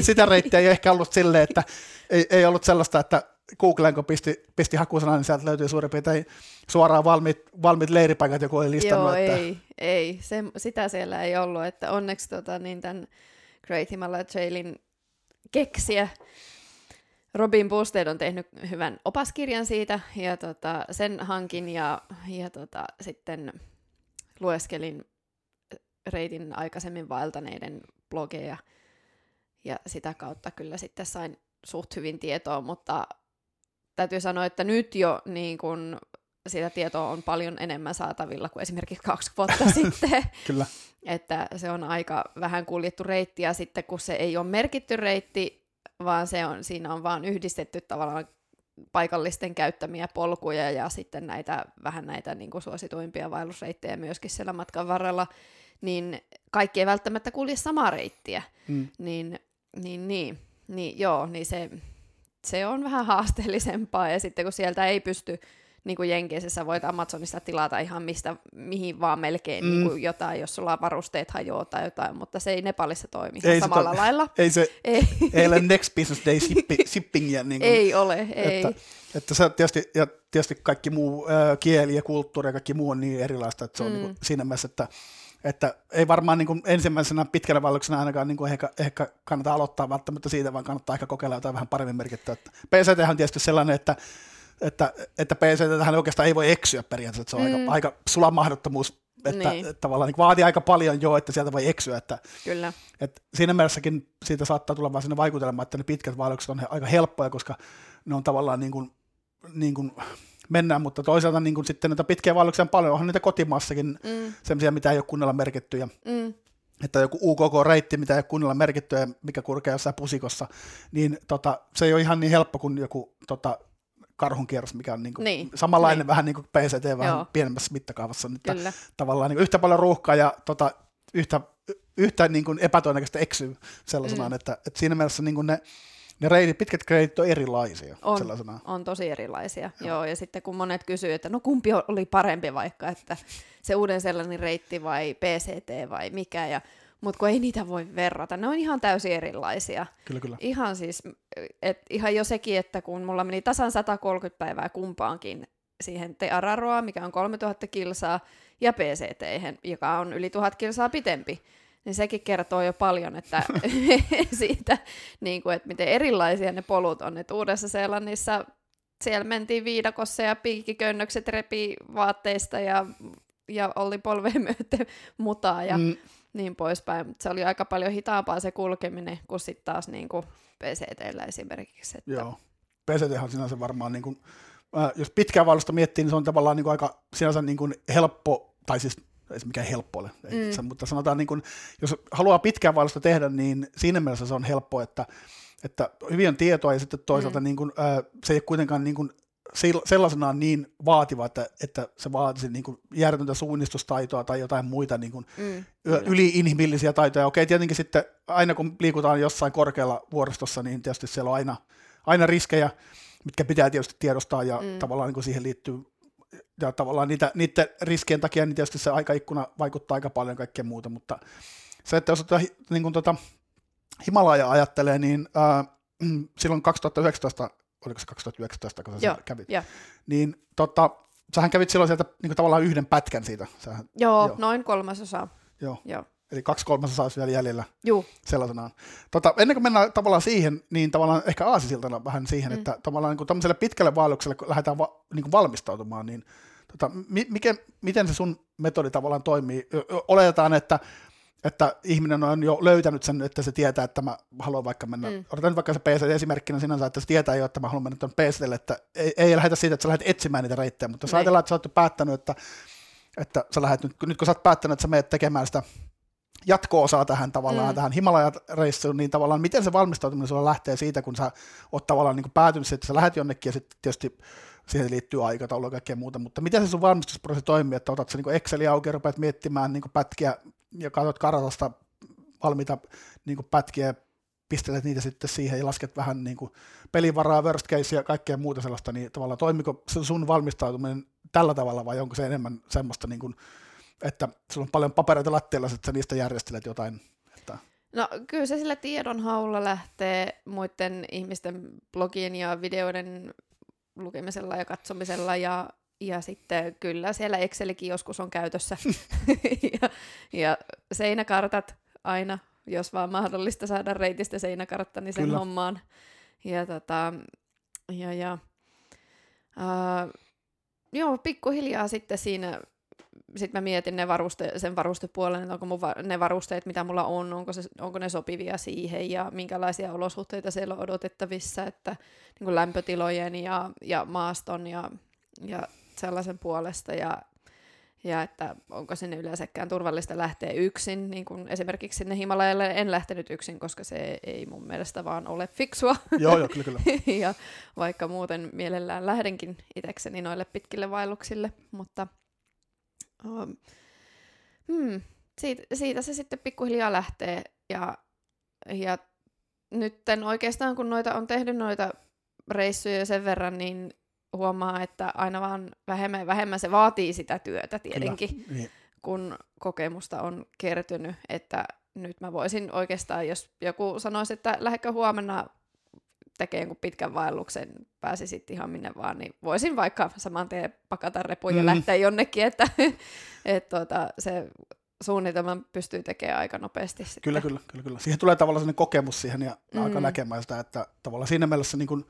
Speaker 1: sitä reittiä ei ehkä ollut silleen, että ei, ei ollut sellaista, että Googleen kun pisti, pisti hakusanan, niin sieltä löytyy suurin piirtein suoraan valmiit, valmiit leiripaikat, joku oli listannut.
Speaker 2: Joo,
Speaker 1: että...
Speaker 2: ei, ei. Se, sitä siellä ei ollut, että onneksi tota, niin tämän Great Himalaya Trailin keksiä Robin Busted on tehnyt hyvän opaskirjan siitä, ja tota, sen hankin, ja, ja tota, sitten lueskelin reitin aikaisemmin vaeltaneiden blogeja, ja sitä kautta kyllä sitten sain suht hyvin tietoa, mutta täytyy sanoa, että nyt jo niin kun, sitä tietoa on paljon enemmän saatavilla kuin esimerkiksi kaksi vuotta sitten.
Speaker 1: Kyllä.
Speaker 2: Että se on aika vähän kuljettu reitti, ja sitten kun se ei ole merkitty reitti, vaan se on, siinä on vaan yhdistetty tavallaan paikallisten käyttämiä polkuja ja sitten näitä vähän näitä niin kuin suosituimpia vaellusreittejä myöskin siellä matkan varrella, niin kaikki ei välttämättä kulje samaa reittiä. Mm. Niin, niin, niin, niin, joo, niin se, se on vähän haasteellisempaa ja sitten kun sieltä ei pysty niin kuin Jenkeissä voit Amazonista tilata ihan mistä, mihin vaan melkein mm. niin kuin jotain, jos sulla varusteet hajoaa tai jotain, mutta se ei Nepalissa toimi ei samalla to- lailla.
Speaker 1: Ei se, ei. ei ole next business day shippingia. Niin kuin,
Speaker 2: ei ole, ei.
Speaker 1: Että, että se tietysti, ja tietysti kaikki muu äh, kieli ja kulttuuri ja kaikki muu on niin erilaista, että se on mm. niin kuin siinä mielessä, että että ei varmaan niin kuin ensimmäisenä pitkällä vaelluksena ainakaan niin kuin ehkä, ehkä kannata aloittaa välttämättä siitä, vaan kannattaa ehkä kokeilla jotain vähän paremmin merkittyä. PCT on tietysti sellainen, että että, että PC tähän oikeastaan ei voi eksyä periaatteessa, että se on mm. aika, aika sula mahdottomuus, että, niin. että tavallaan niin vaatii aika paljon jo, että sieltä voi eksyä. Että,
Speaker 2: Kyllä.
Speaker 1: Että siinä mielessäkin siitä saattaa tulla vaan sinne vaikutelma, että ne pitkät vaellukset on aika helppoja, koska ne on tavallaan niin kuin, niin kuin mennään, mutta toisaalta niin kuin sitten näitä pitkiä vaelluksia on paljon, onhan niitä kotimaassakin mm. sellaisia, mitä ei ole kunnolla merkitty, ja mm. että joku UKK-reitti, mitä ei ole kunnolla merkitty ja mikä kurkea jossain pusikossa, niin tota, se ei ole ihan niin helppo kuin joku tota, karhun kierros, mikä on niin kuin niin, samanlainen niin. vähän niin kuin PCT, vähän Joo. pienemmässä mittakaavassa. Että Kyllä. tavallaan niin kuin yhtä paljon ruuhkaa ja tota, yhtä, yhtä niin kuin epätodennäköistä eksyy sellaisenaan, mm. että, että siinä mielessä niin kuin ne, ne reitit, pitkät reitit on erilaisia
Speaker 2: on, sellaisena. On tosi erilaisia, joo. joo. Ja sitten kun monet kysyy, että no kumpi oli parempi vaikka, että se uuden sellainen reitti vai PCT vai mikä, ja mutta kun ei niitä voi verrata, ne on ihan täysin erilaisia.
Speaker 1: Kyllä, kyllä.
Speaker 2: Ihan siis, et, ihan jo sekin, että kun mulla meni tasan 130 päivää kumpaankin siihen Teararoa, mikä on 3000 kilsaa, ja PCT, joka on yli 1000 kilsaa pitempi, niin sekin kertoo jo paljon että siitä, niin kuin, että miten erilaisia ne polut on. Että Uudessa Seelannissa siellä mentiin viidakossa ja piikkikönnökset repi vaatteista ja, ja oli polveen myöten mutaa ja mm niin poispäin. Mutta se oli aika paljon hitaampaa se kulkeminen kuin sitten taas niin kuin PCTllä esimerkiksi. Että...
Speaker 1: Joo, PCT on sinänsä varmaan, niin kuin, äh, jos pitkää vaellusta miettii, niin se on tavallaan niin kuin aika sinänsä niin kuin helppo, tai siis ei se mikään helppo ole, mm. mutta sanotaan, niin kuin, jos haluaa pitkää vaellusta tehdä, niin siinä mielessä se on helppo, että että hyvin on tietoa ja sitten toisaalta mm. niin kuin, äh, se ei ole kuitenkaan niin kuin sellaisenaan niin vaativa, että, että se vaatisi niin kuin järjetöntä suunnistustaitoa tai jotain muita niin kuin mm, yli-inhimillisiä taitoja. Okei, tietenkin sitten aina kun liikutaan jossain korkealla vuoristossa, niin tietysti siellä on aina, aina riskejä, mitkä pitää tietysti tiedostaa ja mm. tavallaan niin kuin siihen liittyy ja tavallaan niitä, niiden riskien takia niin tietysti se aikaikkuna vaikuttaa aika paljon kaikkea muuta, mutta se, että jos tuota, niin kuin tuota Himalaja ajattelee, niin äh, silloin 2019 oliko se 2019, kun sä Joo, kävit, jo. niin tota, sähän kävit silloin sieltä niin tavallaan yhden pätkän siitä. Sähän,
Speaker 2: joo, jo. noin kolmasosa.
Speaker 1: Joo. Joo. Eli kaksi kolmasosaa olisi vielä jäljellä Joo. sellaisenaan. Tota, ennen kuin mennään tavallaan siihen, niin tavallaan ehkä aasisiltana vähän siihen, mm. että tavallaan niin tämmöiselle pitkälle vaellukselle, kun lähdetään va, niin kuin valmistautumaan, niin tota, mikä, miten se sun metodi tavallaan toimii? Oletetaan, että että ihminen on jo löytänyt sen, että se tietää, että mä haluan vaikka mennä, mm. otetaan vaikka se PC esimerkkinä sinänsä, että se tietää jo, että mä haluan mennä tuon PClle, että ei, ei lähdetä siitä, että sä lähdet etsimään niitä reittejä, mutta jos ajatellaan, että sä oot päättänyt, että, että sä lähdet nyt, nyt kun sä oot päättänyt, että sä menet tekemään sitä jatko-osaa tähän tavallaan, mm. tähän Himalaya-reissuun, niin tavallaan miten se valmistautuminen sulla lähtee siitä, kun sä oot tavallaan niin päätynyt, että sä lähdet jonnekin ja sitten tietysti siihen liittyy aikataulu ja kaikkea muuta, mutta miten se sun valmistusprosessi toimii, että otat sä niin Excelin auki ja rupeat miettimään niin pätkiä ja katsot kartasta valmiita niin pätkiä pistelet niitä sitten siihen ja lasket vähän niin kuin pelivaraa, worst case ja kaikkea muuta sellaista, niin tavallaan toimiko sun valmistautuminen tällä tavalla vai onko se enemmän semmoista, niin kuin, että sulla on paljon papereita lattialla, että sä niistä järjestelet jotain? Että...
Speaker 2: No kyllä se sillä tiedonhaulla lähtee muiden ihmisten blogien ja videoiden lukemisella ja katsomisella ja, ja sitten kyllä siellä Excelikin joskus on käytössä ja, ja seinäkartat aina jos vaan mahdollista saada reitistä seinäkartta, niin sen Kyllä. hommaan. Ja, tota, ja, ja uh, joo, pikkuhiljaa sitten siinä sitten mä mietin ne varuste, sen varustepuolen, että onko mun va- ne varusteet, mitä mulla on, onko, se, onko ne sopivia siihen ja minkälaisia olosuhteita siellä on odotettavissa, että niin kuin lämpötilojen ja, ja maaston ja, ja sellaisen puolesta. Ja ja että onko sinne yleensäkään turvallista lähteä yksin, niin kuin esimerkiksi sinne Himalajalle en lähtenyt yksin, koska se ei mun mielestä vaan ole fiksua.
Speaker 1: Joo, joo, kyllä, kyllä.
Speaker 2: ja vaikka muuten mielellään lähdenkin itsekseni noille pitkille vaelluksille, mutta um, hmm, siitä, siitä se sitten pikkuhiljaa lähtee ja, ja nytten oikeastaan kun noita on tehnyt noita reissuja sen verran, niin huomaa, että aina vaan vähemmän ja vähemmän se vaatii sitä työtä tietenkin, Kyllä, niin. kun kokemusta on kertynyt, että nyt mä voisin oikeastaan, jos joku sanoisi, että lähdekö huomenna tekemään jonkun pitkän vaelluksen, pääsisit ihan minne vaan, niin voisin vaikka saman tien pakata repuja ja mm. lähteä jonnekin, että et, tuota, se suunnitelman pystyy tekemään aika nopeasti. Sitten.
Speaker 1: Kyllä, kyllä, kyllä, kyllä. Siihen tulee tavallaan sellainen kokemus siihen ja mm. aika näkemään sitä, että tavallaan siinä mielessä niin kuin,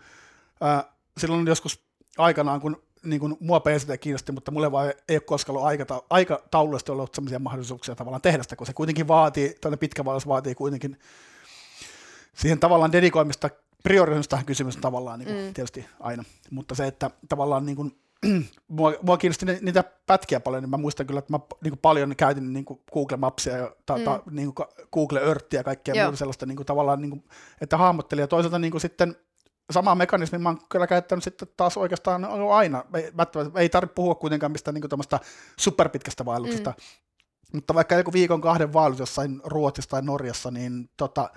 Speaker 1: äh, silloin joskus aikanaan, kun niin kuin mua PCT kiinnosti, mutta mulle vaan ei ole koskaan ollut aikata- aikataulullisesti ollut sellaisia mahdollisuuksia tavallaan tehdä sitä, kun se kuitenkin vaatii, tällainen pitkä vaellus vaatii kuitenkin siihen tavallaan dedikoimista, priorisoimista tähän kysymykseen tavallaan niin kuin, mm. tietysti aina, mutta se, että tavallaan niin kuin, mua, mua kiinnosti niitä pätkiä paljon, niin mä muistan kyllä, että mä niin kuin paljon käytin niin kuin Google Mapsia ja ta, mm. ta, niin kuin Google Earthia ja kaikkea muuta sellaista niin kuin, tavallaan, niin kuin, että hahmottelin ja toisaalta niin kuin sitten sama mekanismi mä oon kyllä käyttänyt sitten taas oikeastaan aina. Ei, ei tarvitse puhua kuitenkaan mistään niin superpitkästä vaelluksesta. Mm. Mutta vaikka joku viikon kahden vaellus jossain Ruotsissa tai Norjassa, niin tota,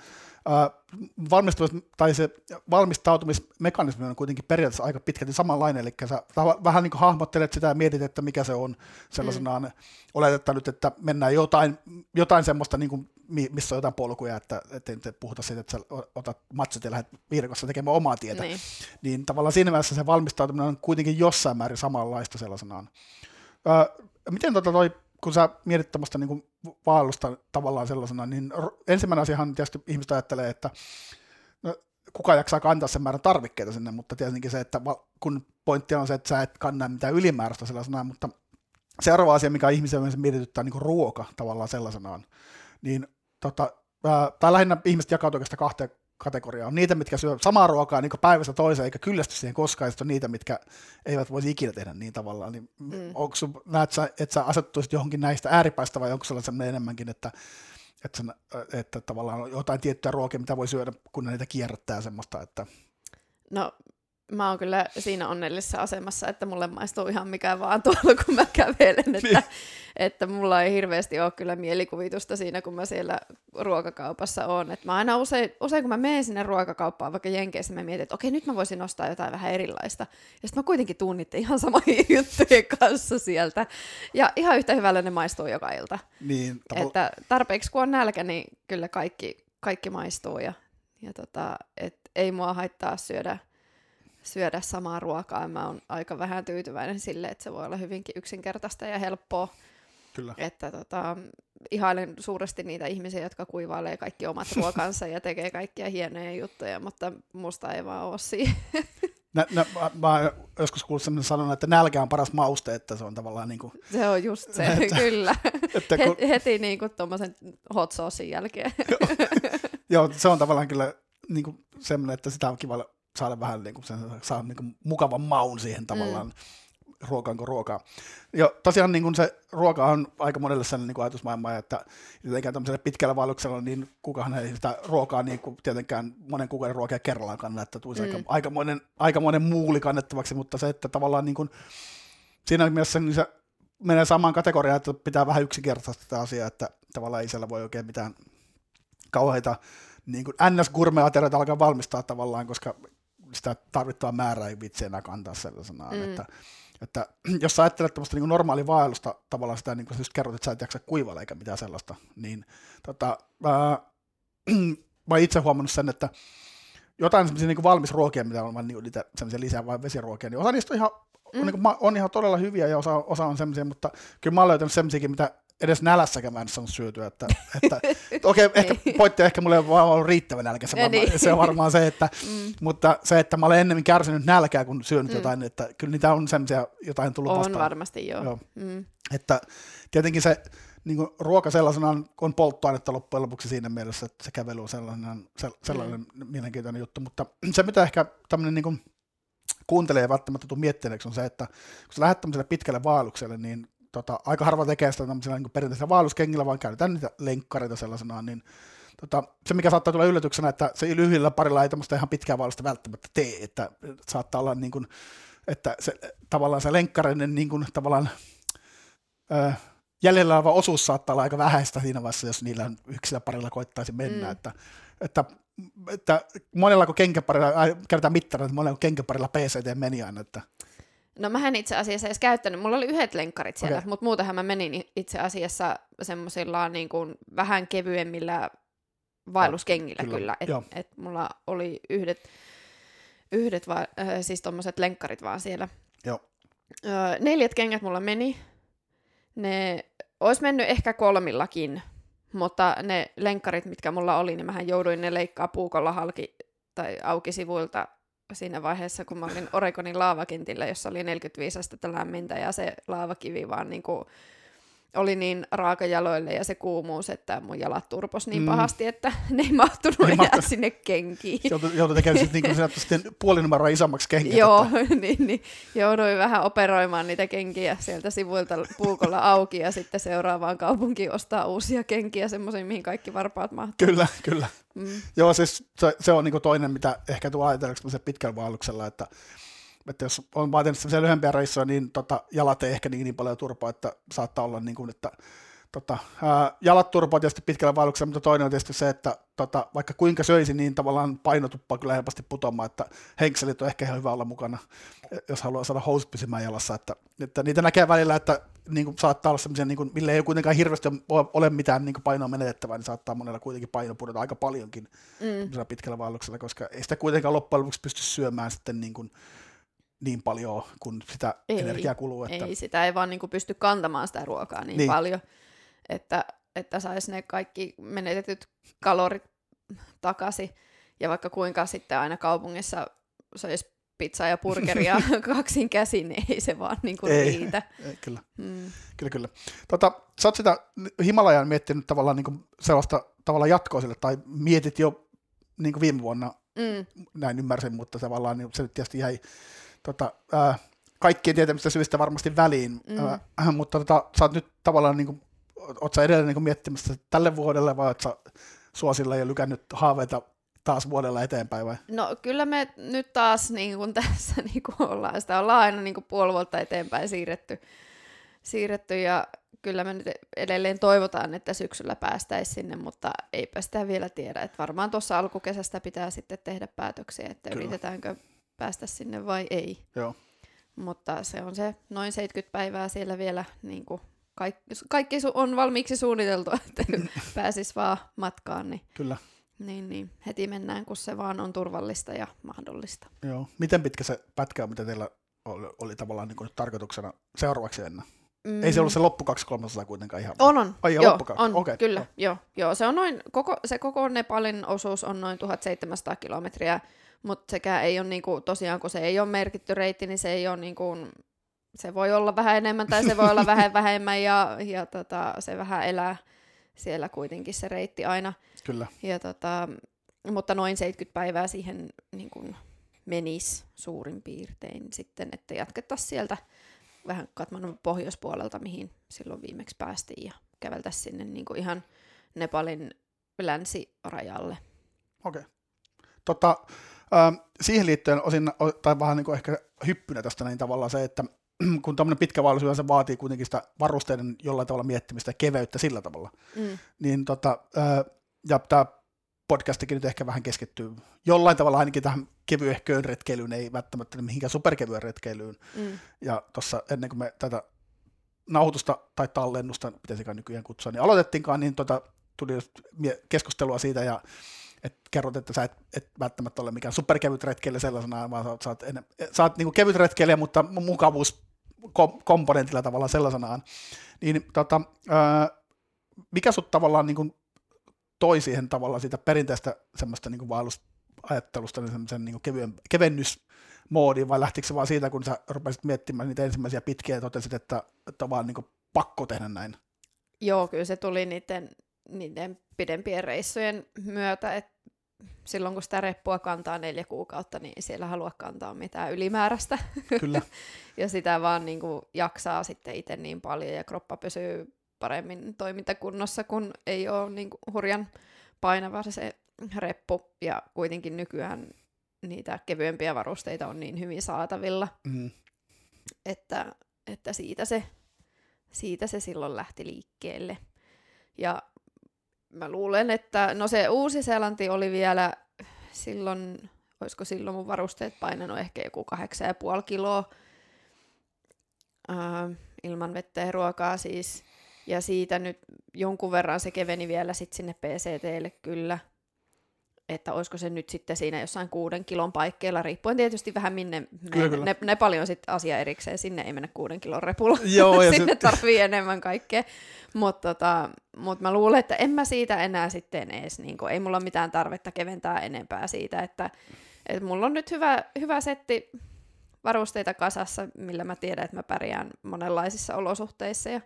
Speaker 1: valmistumis, tai se valmistautumismekanismi on kuitenkin periaatteessa aika pitkälti samanlainen, eli sä vähän niin kuin hahmottelet sitä ja mietit, että mikä se on sellaisenaan, mm. oletetaan nyt, että mennään jotain, jotain semmoista, niin kuin, missä on jotain polkuja, että ettei nyt puhuta siitä, että sä otat matsit ja lähdet viidakossa tekemään omaa tietä, niin. niin tavallaan siinä mielessä se valmistautuminen on kuitenkin jossain määrin samanlaista sellaisenaan. Öö, miten tota toi kun sä mietit tämmöistä niin vaellusta tavallaan sellaisena, niin ensimmäinen asiahan tietysti ihmiset ajattelee, että no, kuka jaksaa kantaa sen määrän tarvikkeita sinne, mutta tietenkin se, että kun pointti on se, että sä et kanna mitään ylimääräistä sellaisena, mutta seuraava asia, mikä ihmisen mietityttää, on niin ruoka tavallaan sellaisenaan, niin tota, tai lähinnä ihmiset jakautuu oikeastaan kahteen kategoria on niitä, mitkä syö samaa ruokaa niin päivästä toiseen, eikä kyllästy siihen koskaan, ja on niitä, mitkä eivät voisi ikinä tehdä niin tavallaan. Niin mm. onko sun, näet sä, että sä asettuisit johonkin näistä ääripäistä, vai onko sellainen enemmänkin, että, että, sen, että tavallaan on jotain tiettyä ruokia, mitä voi syödä, kun niitä kierrättää semmoista, että...
Speaker 2: No mä oon kyllä siinä onnellisessa asemassa, että mulle maistuu ihan mikä vaan tuolla, kun mä kävelen, että, niin. että mulla ei hirveästi ole kyllä mielikuvitusta siinä, kun mä siellä ruokakaupassa oon. Että mä aina usein, usein, kun mä menen sinne ruokakauppaan, vaikka Jenkeissä, mä mietin, että okei, nyt mä voisin ostaa jotain vähän erilaista. Ja sitten mä kuitenkin tunnitte ihan samoja juttujen kanssa sieltä. Ja ihan yhtä hyvällä ne maistuu joka ilta.
Speaker 1: Niin,
Speaker 2: tavall- että tarpeeksi kun on nälkä, niin kyllä kaikki, kaikki maistuu. Ja, ja tota, et ei mua haittaa syödä syödä samaa ruokaa. Mä oon aika vähän tyytyväinen sille, että se voi olla hyvinkin yksinkertaista ja helppoa.
Speaker 1: Kyllä.
Speaker 2: Että tota, ihailen suuresti niitä ihmisiä, jotka kuivailee kaikki omat ruokansa ja tekee kaikkia hienoja juttuja, mutta musta ei vaan ole siihen.
Speaker 1: Nä, nä, mä, mä joskus kuullut sellainen sanon, että nälkä on paras mauste, että se on tavallaan niin kuin...
Speaker 2: Se on just se, että, kyllä. Että kun... Heti niin kuin tuommoisen hot saucein jälkeen.
Speaker 1: Joo, se on tavallaan kyllä niin kuin semmoinen, että sitä on kiva saada vähän niin kuin sen, saa niin kuin mukavan maun siihen tavallaan. Mm. ruokaanko ruokaa. Ja tosiaan niin kuin se ruoka on aika monelle sellainen niin kuin ajatusmaailma, että tietenkään tämmöiselle pitkällä vaelluksella, niin kukaan ei sitä ruokaa niin kuin tietenkään monen kuukauden ruokia kerrallaan kanna, että tulisi mm. aika, aikamoinen, aikamoinen muuli kannettavaksi, mutta se, että tavallaan niin kuin, siinä mielessä niin se menee samaan kategoriaan, että pitää vähän yksinkertaista tätä asiaa, että tavallaan ei siellä voi oikein mitään kauheita niin kuin NS-gurmeaterioita alkaa valmistaa tavallaan, koska sitä tarvittavaa määrää ei vitsi enää kantaa sellaisena. Mm. Että, että jos sä ajattelet tämmöistä niin normaalia vaellusta, tavallaan sitä, niin kuin just kerrot, että sä et jaksa kuivalla eikä mitään sellaista, niin tota, ää, mä itse huomannut sen, että jotain semmoisia niin valmisruokia, mitä on niin niitä semmoisia lisää vai vesiruokia, niin osa niistä on ihan, mm. on, niin kuin, on ihan todella hyviä ja osa, osa on semmoisia, mutta kyllä mä oon löytänyt semmoisiakin, mitä edes nälässäkään mä en saanut syötyä. Että, että, okei, okay, ehkä pointti ehkä mulle on ollut riittävä nälkä, se, varmaan, niin. se on varmaan se, että, mm. mutta se, että mä olen ennemmin kärsinyt nälkää kuin syönyt mm. jotain, että kyllä niitä on semmoisia jotain tullut
Speaker 2: on
Speaker 1: vastaan.
Speaker 2: On varmasti, joo. joo.
Speaker 1: Mm. Että tietenkin se niin kuin ruoka sellaisena on polttoainetta loppujen lopuksi siinä mielessä, että se kävely on sellainen, sellainen mm. mielenkiintoinen juttu, mutta se mitä ehkä tämmöinen niin kuin kuuntelee välttämättä tuu miettineeksi on se, että kun sä lähdet tämmöiselle pitkälle vaellukselle, niin tota, aika harva tekee sitä tämmöisellä niin perinteisellä vaelluskengillä, vaan käytetään niitä lenkkareita sellaisena, niin tota, se mikä saattaa tulla yllätyksenä, että se lyhyillä parilla ei tämmöistä ihan pitkää vaellusta välttämättä tee, että saattaa olla niin kuin, että se, tavallaan se lenkkareiden niin kuin, tavallaan ö, jäljellä oleva osuus saattaa olla aika vähäistä siinä vaiheessa, jos niillä yksillä parilla koittaisi mennä, mm. että, että että monella kun kenkäparilla, käytetään mittarilla, että monella kun kenkäparilla PCT meni aina, että
Speaker 2: No mä en itse asiassa edes käyttänyt, mulla oli yhdet lenkkarit siellä, okay. mutta muutenhan mä menin itse asiassa semmoisilla niin kuin vähän kevyemmillä vaelluskengillä kyllä, kyllä. että et mulla oli yhdet, yhdet va- äh, siis tommoset lenkkarit vaan siellä.
Speaker 1: Joo.
Speaker 2: Ö, neljät kengät mulla meni, ne olisi mennyt ehkä kolmillakin, mutta ne lenkkarit, mitkä mulla oli, niin mähän jouduin ne leikkaa puukolla halki tai auki sivuilta siinä vaiheessa, kun mä olin Oregonin laavakentillä, jossa oli 45 astetta lämmintä ja se laavakivi vaan niin kuin oli niin raakajaloille ja se kuumuus, että mun jalat turpos niin mm. pahasti, että ne ei mahtunut ei enää mahtu. sinne kenkiin.
Speaker 1: Joutui tekemään sitten niin sitten puoli numeroa isommaksi kenkiä.
Speaker 2: Joo, niin, niin, jouduin vähän operoimaan niitä kenkiä sieltä sivuilta puukolla auki ja sitten seuraavaan kaupunkiin ostaa uusia kenkiä, semmoisia, mihin kaikki varpaat mahtuu.
Speaker 1: Kyllä, kyllä. Mm. Joo, siis se, se on niin toinen, mitä ehkä tuo ajatellaanko pitkällä vaelluksella, että että jos on vaatinut sellaisia lyhyempiä reissuja, niin tota, jalat ei ehkä niin, niin paljon turpaa, että saattaa olla niin kuin, että tota, ää, jalat turpaa tietysti pitkällä vaelluksella, mutta toinen on tietysti se, että tota, vaikka kuinka söisi, niin tavallaan paino tuppaa kyllä helposti putoamaan, että henkselit on ehkä ihan hyvä olla mukana, jos haluaa saada housut pysymään jalassa, että, että niitä näkee välillä, että niin kuin, saattaa olla sellaisia, niin kuin, millä ei kuitenkaan hirveästi ole mitään niin kuin, painoa menetettävää, niin saattaa monella kuitenkin paino pudota aika paljonkin mm. pitkällä vaelluksella, koska ei sitä kuitenkaan loppujen lopuksi pysty syömään sitten niin kuin, niin paljon, kun sitä ei, energiaa kuluu.
Speaker 2: Että... Ei, sitä ei vaan niin kuin pysty kantamaan sitä ruokaa niin, niin. paljon, että, että saisi ne kaikki menetetyt kalorit takaisin. Ja vaikka kuinka sitten aina kaupungissa söisi pizzaa ja burgeria kaksin käsin, niin ei se vaan niin kuin ei, riitä.
Speaker 1: Ei, kyllä. Mm. kyllä, kyllä. Tota, sä oot sitä Himalajan miettinyt tavallaan niin kuin sellaista tavallaan jatkoa sille, tai mietit jo niin kuin viime vuonna, mm. näin ymmärsin, mutta tavallaan niin se nyt tietysti jäi tota, ää, kaikkien tietämistä syistä varmasti väliin, mm. ää, mutta tota, sä oot nyt tavallaan, niin kuin, oot sä edelleen niin miettimässä tälle vuodelle, vai oot sä suosilla jo lykännyt haaveita taas vuodella eteenpäin vai?
Speaker 2: No kyllä me nyt taas niin kuin tässä niin kuin ollaan, sitä ollaan aina niin kuin puoli vuotta eteenpäin siirretty, siirretty ja kyllä me nyt edelleen toivotaan, että syksyllä päästäisiin sinne, mutta eipä sitä vielä tiedä. Että varmaan tuossa alkukesästä pitää sitten tehdä päätöksiä, että kyllä. yritetäänkö päästä sinne vai ei.
Speaker 1: Joo.
Speaker 2: Mutta se on se noin 70 päivää siellä vielä, niin kuin kaikki, kaikki on valmiiksi suunniteltu, että pääsis vaan matkaan. Niin,
Speaker 1: Kyllä.
Speaker 2: Niin, niin, heti mennään, kun se vaan on turvallista ja mahdollista.
Speaker 1: Joo. Miten pitkä se pätkä on, mitä teillä oli, oli tavallaan niin kuin tarkoituksena seuraavaksi ennen? Mm. Ei se ollut se loppu 2 300 kuitenkaan ihan.
Speaker 2: On, on.
Speaker 1: Ai,
Speaker 2: joo, on, okay. kyllä. Joo. Joo, joo. Se, on noin, koko, se koko Nepalin osuus on noin 1700 kilometriä mutta sekään ei ole niinku, tosiaan, kun se ei ole merkitty reitti, niin se ei ole niinku, se voi olla vähän enemmän tai se voi olla vähän vähemmän ja, ja tota, se vähän elää siellä kuitenkin se reitti aina.
Speaker 1: Kyllä.
Speaker 2: Ja tota, mutta noin 70 päivää siihen niin kuin menisi suurin piirtein sitten, että jatkettaisiin sieltä vähän Katmanun pohjoispuolelta, mihin silloin viimeksi päästiin, ja käveltä sinne niin kuin ihan Nepalin länsirajalle.
Speaker 1: Okei. Okay. Tota, äh, siihen liittyen osin, tai vähän niin kuin ehkä hyppynä tästä niin tavallaan se, että kun tämmöinen pitkä vaellusyö, se vaatii kuitenkin sitä varusteiden jollain tavalla miettimistä ja keveyttä sillä tavalla, mm. niin tota, äh, ja tämä podcastikin nyt ehkä vähän keskittyy jollain tavalla ainakin tähän kevyehköön retkeilyyn, ei välttämättä mihinkään superkevyen retkeilyyn. Mm. Ja tuossa ennen kuin me tätä nauhoitusta tai tallennusta, pitäisikään nykyään kutsua, niin aloitettiinkaan, niin tota, tuli keskustelua siitä ja et kerrot, että sä et, et välttämättä ole mikään superkevyt retkeilijä sellaisena, vaan sä sä oot, en, sä oot niin kevyt retkeilijä, mutta mukavuuskomponentilla tavallaan sellaisenaan. Niin tota, ää, mikä sut tavallaan niin kuin toi siihen tavallaan siitä perinteistä semmoista niin vaellusajattelusta niin semmoisen niin kevyen, kevennysmoodiin, vai lähtikö se vaan siitä, kun sä rupesit miettimään niitä ensimmäisiä pitkiä ja totesit, että, että on vaan niin pakko tehdä näin?
Speaker 2: Joo, kyllä se tuli niiden, niiden pidempien reissujen myötä, että silloin kun sitä reppua kantaa neljä kuukautta, niin siellä halua kantaa mitään ylimääräistä.
Speaker 1: Kyllä.
Speaker 2: ja sitä vaan niin kuin jaksaa sitten itse niin paljon ja kroppa pysyy paremmin toimintakunnossa, kun ei ole niin kuin hurjan painava se reppu. Ja kuitenkin nykyään niitä kevyempiä varusteita on niin hyvin saatavilla, mm. että, että siitä, se, siitä se silloin lähti liikkeelle. Ja mä luulen, että no se Uusi-Seelanti oli vielä silloin, olisiko silloin mun varusteet painanut ehkä joku 8,5 kiloa äh, ilman vettä ja ruokaa siis. Ja siitä nyt jonkun verran se keveni vielä sit sinne PCTlle kyllä. Että olisiko se nyt sitten siinä jossain kuuden kilon paikkeilla, riippuen tietysti vähän minne kyllä, kyllä. Ne, ne, paljon sitten asia erikseen, sinne ei mennä kuuden kilon repulla, Joo, ja sinne sit... tarvii enemmän kaikkea. Mutta tota, mut mä luulen, että en mä siitä enää sitten edes, niin kun, ei mulla mitään tarvetta keventää enempää siitä, että et mulla on nyt hyvä, hyvä setti varusteita kasassa, millä mä tiedän, että mä pärjään monenlaisissa olosuhteissa ja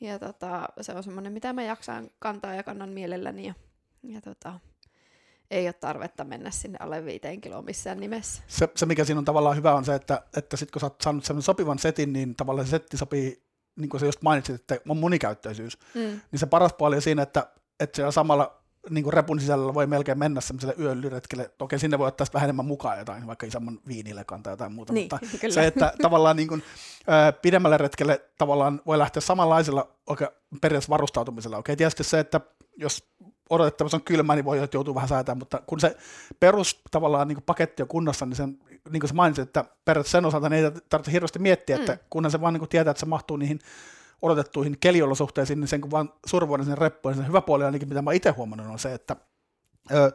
Speaker 2: ja tota, se on semmoinen, mitä mä jaksan kantaa ja kannan mielelläni. Ja, ja tota, ei ole tarvetta mennä sinne alle viiteen kiloon missään nimessä.
Speaker 1: Se, se, mikä siinä on tavallaan hyvä, on se, että, että sitten kun sä oot saanut semmoinen sopivan setin, niin tavallaan se setti sopii, niin kuin sä just mainitsit, että on monikäyttöisyys. Mm. Niin se paras puoli on siinä, että, että siellä samalla niin kuin repun sisällä voi melkein mennä semmoiselle yölyretkelle. Okei, sinne voi ottaa vähän enemmän mukaan jotain, vaikka isomman viinille kantaa jotain muuta, niin, mutta kyllä. se, että tavallaan niin kuin, ö, pidemmälle retkelle tavallaan voi lähteä samanlaisella okay, periaatteessa varustautumisella. Okei, tietysti se, että jos odotettavasti on kylmä, niin voi joutua vähän säätämään, mutta kun se perus tavallaan niin paketti on kunnossa, niin, sen, niin kuin sä mainitsit, että periaatteessa sen osalta niin ei tarvitse hirveästi miettiä, mm. että kunhan se vaan niin tietää, että se mahtuu niihin odotettuihin keliolosuhteisiin, niin sen kun vaan survoinen sen reppuun, niin sen hyvä puoli ainakin, mitä mä itse huomannut, on se, että ö,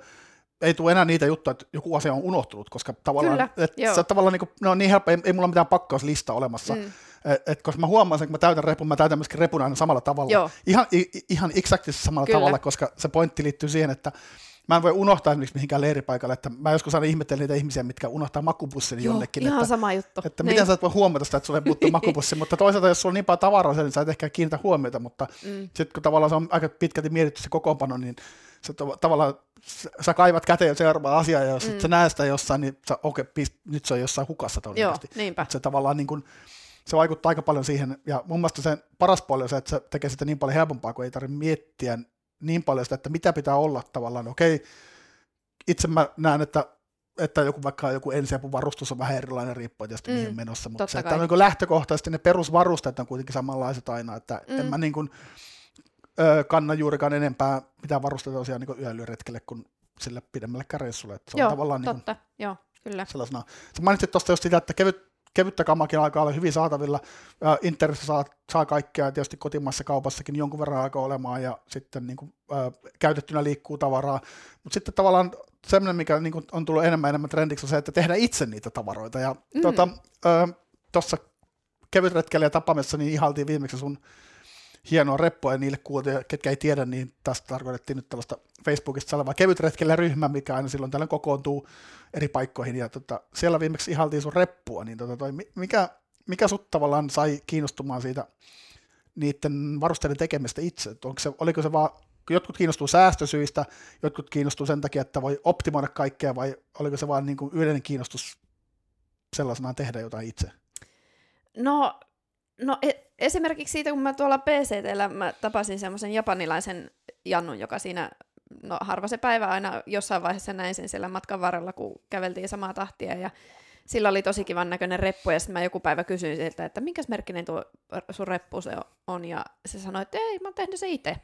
Speaker 1: ei tule enää niitä juttuja, että joku asia on unohtunut, koska tavallaan, Kyllä, että se tavallaan niin kuin, ne on niin helppo, ei, ei mulla mitään pakkauslista olemassa, mm. Et, et, koska mä huomaan sen, kun mä täytän repun, mä täytän myöskin repun aina samalla tavalla, Joo. ihan, i, ihan exactly samalla Kyllä. tavalla, koska se pointti liittyy siihen, että mä en voi unohtaa esimerkiksi mihinkään leiripaikalle, että mä joskus aina ihmettelen niitä ihmisiä, mitkä unohtaa makupussin
Speaker 2: Joo,
Speaker 1: jonnekin.
Speaker 2: ihan
Speaker 1: että,
Speaker 2: sama juttu.
Speaker 1: Että niin. miten sä et voi huomata sitä, että sulle puuttuu makupussi, mutta toisaalta jos sulla on niin paljon tavaraa, niin sä et ehkä kiinnitä huomiota, mutta mm. sitten kun tavallaan se on aika pitkälti mietitty se kokoonpano, niin se tavallaan sä kaivat käteen seuraava asia, ja jos mm. sä näet sitä jossain, niin sä, okei, okay, nyt se on jossain hukassa todennäköisesti.
Speaker 2: Joo, niinpä.
Speaker 1: Se tavallaan niin kuin, se vaikuttaa aika paljon siihen, ja mun mielestä sen paras puoli on se, että se tekee sitä niin paljon helpompaa, kun ei tarvitse miettiä niin paljon sitä, että mitä pitää olla tavallaan, okei, itse mä näen, että että joku vaikka joku ensiapuvarustus on vähän erilainen riippuen tietysti mm, mihin menossa, mutta se, että on niin lähtökohtaisesti ne perusvarusteet on kuitenkin samanlaiset aina, että mm. en mä niin kuin, ö, kanna juurikaan enempää mitään varusteita tosiaan niin yölyretkelle kuin sille pidemmälle reissulle. Että se
Speaker 2: Joo,
Speaker 1: on tavallaan
Speaker 2: niinku totta. Niin kuin, Joo, kyllä.
Speaker 1: Sellaisena. Sä mainitsit tuosta just sitä, että kevyt, kevyttä kamakin alkaa olla hyvin saatavilla. Internetissä saa, saa kaikkea, ja tietysti kotimaassa kaupassakin jonkun verran alkaa olemaan, ja sitten niin kuin, ä, käytettynä liikkuu tavaraa. Mutta sitten tavallaan semmoinen, mikä niin kuin, on tullut enemmän ja enemmän trendiksi, on se, että tehdään itse niitä tavaroita. Ja mm. tuossa tota, kevytretkellä tapaamassa niin ihaltiin viimeksi sun hienoa reppoa, ja niille kuultiin, ketkä ei tiedä, niin tästä tarkoitettiin nyt tällaista Facebookista olevaa kevytretkellä ryhmä, mikä aina silloin tällä kokoontuu eri paikkoihin, ja tota, siellä viimeksi ihaltiin sun reppua, niin tota, toi, mikä, mikä sut tavallaan sai kiinnostumaan siitä niiden varusteiden tekemistä itse? Onko se, oliko se vaan, jotkut kiinnostuu säästösyistä, jotkut kiinnostuu sen takia, että voi optimoida kaikkea, vai oliko se vaan niin kuin yleinen kiinnostus sellaisenaan tehdä jotain itse?
Speaker 2: No No e- esimerkiksi siitä, kun mä tuolla PCTllä mä tapasin semmoisen japanilaisen Jannun, joka siinä, no harva se päivä aina jossain vaiheessa näin sen siellä matkan varrella, kun käveltiin samaa tahtia ja sillä oli tosi kivan näköinen reppu, ja sitten mä joku päivä kysyin siltä, että minkäs merkkinen tuo sun reppu se on, ja se sanoi, että ei, mä oon tehnyt se itse.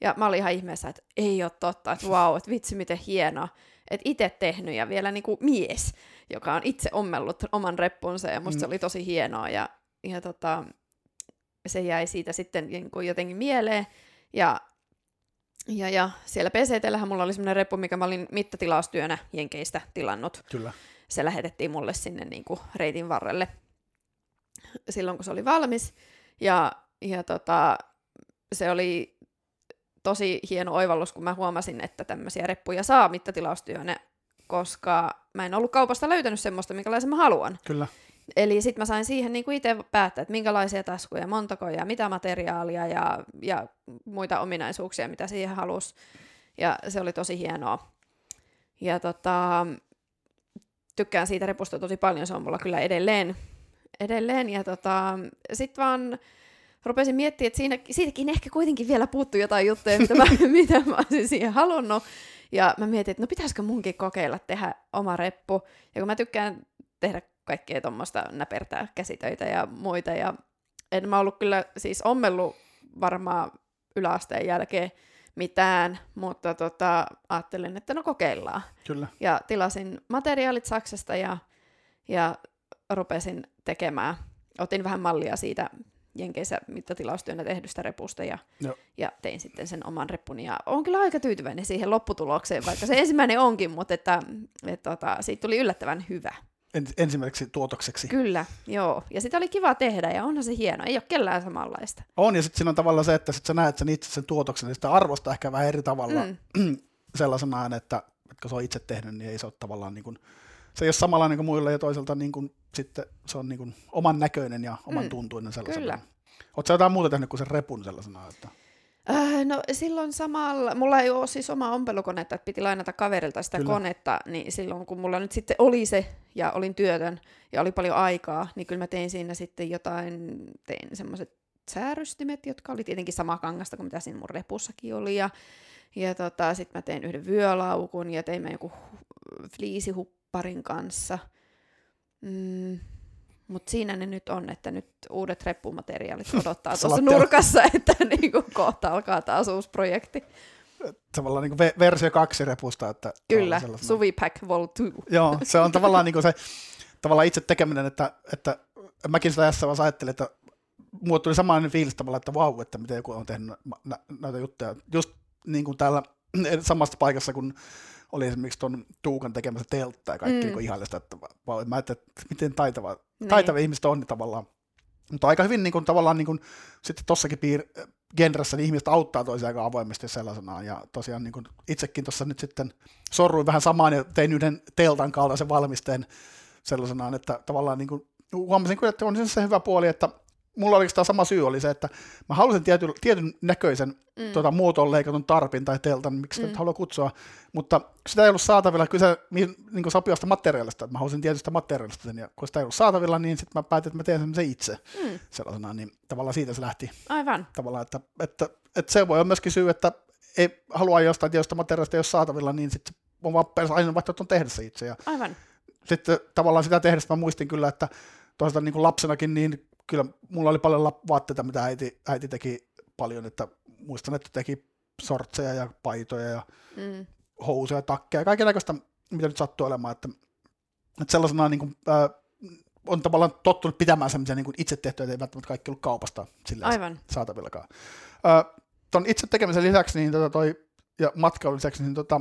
Speaker 2: Ja mä olin ihan ihmeessä, että ei ole totta, että vau, wow, että vitsi miten hienoa, että itse tehnyt ja vielä niinku mies, joka on itse ommellut oman reppunsa ja musta mm. se oli tosi hienoa ja, ja tota, se jäi siitä sitten niinku jotenkin mieleen ja, ja, ja siellä PCTllähän mulla oli semmoinen reppu, mikä mä olin mittatilaustyönä Jenkeistä tilannut.
Speaker 1: Kyllä.
Speaker 2: Se lähetettiin mulle sinne niinku reitin varrelle silloin, kun se oli valmis ja, ja tota, se oli tosi hieno oivallus, kun mä huomasin, että tämmöisiä reppuja saa mittatilaustyönä, koska mä en ollut kaupasta löytänyt semmoista, minkälaisen mä haluan.
Speaker 1: Kyllä.
Speaker 2: Eli sitten mä sain siihen niinku itse päättää, että minkälaisia taskuja, montako ja mitä materiaalia ja, ja muita ominaisuuksia, mitä siihen halusi. Ja se oli tosi hienoa. Ja tota, tykkään siitä repusta tosi paljon, se on mulla kyllä edelleen. edelleen. Ja tota, sitten vaan rupesin miettimään, että siinä, siitäkin ehkä kuitenkin vielä puuttuu jotain juttuja, mitä mä, mitä mä olisin siihen halunnut. Ja mä mietin, että no pitäisikö munkin kokeilla tehdä oma reppu. Ja kun mä tykkään tehdä kaikkea tuommoista näpertää käsitöitä ja muita. Ja en mä ollut kyllä siis ommellut varmaan yläasteen jälkeen mitään, mutta tota, ajattelin, että no kokeillaan.
Speaker 1: Kyllä.
Speaker 2: Ja tilasin materiaalit Saksasta ja, ja rupesin tekemään. Otin vähän mallia siitä Jenkeissä mittatilaustyönä tehdystä repusta ja, ja tein sitten sen oman reppuni. Ja olen kyllä aika tyytyväinen siihen lopputulokseen, vaikka se ensimmäinen onkin, mutta että, että, että siitä tuli yllättävän hyvä.
Speaker 1: Ensimmäiseksi tuotokseksi.
Speaker 2: Kyllä, joo. Ja sitä oli kiva tehdä ja onhan se hieno. Ei ole kellään samanlaista.
Speaker 1: On ja sitten siinä on tavallaan se, että sit sä näet sen itse sen tuotoksen, niin sitä arvostaa ehkä vähän eri tavalla mm. sellaisenaan, että, että kun se on itse tehnyt, niin ei se ole tavallaan niin kuin, se ei ole samalla niin kuin muilla ja toisaalta niin kuin, sitten se on niin kuin oman näköinen ja oman mm. tuntuinen sellaisena. Kyllä. Oletko jotain muuta tehnyt kuin sen repun sellaisena? Että...
Speaker 2: Äh, no silloin samalla, mulla ei ole siis oma ompelukonetta, että piti lainata kaverilta sitä kyllä. konetta, niin silloin kun mulla nyt sitten oli se ja olin työtön ja oli paljon aikaa, niin kyllä mä tein siinä sitten jotain, tein semmoiset säärystimet, jotka oli tietenkin sama kangasta kuin mitä siinä mun repussakin oli ja, ja tota, sitten mä tein yhden vyölaukun ja tein mä joku fliisihupparin kanssa – Mm, mutta siinä ne nyt on, että nyt uudet reppumateriaalit odottaa tuossa nurkassa, että niinku kohta alkaa taas uusi projekti.
Speaker 1: Tavallaan niinku versio kaksi repusta. Että
Speaker 2: Kyllä, Pack Vol 2.
Speaker 1: Joo, se on tavallaan niinku se tavallaan itse tekeminen, että, että mäkin sitä tässä vaan ajattelin, että mulle tuli samanlainen fiilis tavallaan, että vau, että miten joku on tehnyt näitä juttuja. Just niin kuin täällä samassa paikassa, kun oli esimerkiksi tuon Tuukan tekemässä teltta ja kaikki mm. niin ihallista, että mä ajattelin, että miten taitava, niin. taitava ihmiset on niin tavallaan. Mutta aika hyvin niin kuin, tavallaan niin kuin, sitten tossakin piir- genressä niin ihmiset auttaa toisiaan aika avoimesti sellaisenaan. Ja tosiaan niin kuin, itsekin tuossa nyt sitten sorruin vähän samaan ja tein yhden teltan kaltaisen valmisteen sellaisenaan, että tavallaan niin kuin, huomasin kyllä, että on se hyvä puoli, että mulla oikeastaan sama syy oli se, että mä halusin tietyn, tietyn näköisen mm. tota, muotoon leikatun tarpin tai teltan, miksi mm. nyt haluaa kutsua, mutta sitä ei ollut saatavilla kyse niin, niin sopivasta materiaalista, että mä halusin tietystä materiaalista sen, ja kun sitä ei ollut saatavilla, niin sitten mä päätin, että mä teen sen itse mm. sellaisena, niin tavallaan siitä se lähti.
Speaker 2: Aivan.
Speaker 1: Tavallaan, että, että, että se voi olla myöskin syy, että ei halua jostain tietystä materiaalista, jos saatavilla, niin sitten on vaan aina vaihtoehto on tehdä se itse. Ja
Speaker 2: Aivan.
Speaker 1: Sitten tavallaan sitä tehdessä mä muistin kyllä, että toisaalta niin kuin lapsenakin niin kyllä mulla oli paljon vaatteita, mitä äiti, äiti teki paljon, että muistan, että teki sortseja ja paitoja ja mm. housuja, takkeja, kaikenlaista, mitä nyt sattuu olemaan, että, että sellaisena niin kuin, äh, on tavallaan tottunut pitämään semmoisia niin itse tehtyjä, ei välttämättä kaikki ollut kaupasta sillä
Speaker 2: Aivan.
Speaker 1: saatavillakaan. Äh, ton itse tekemisen lisäksi niin tota toi, ja matkailun lisäksi, niin tota,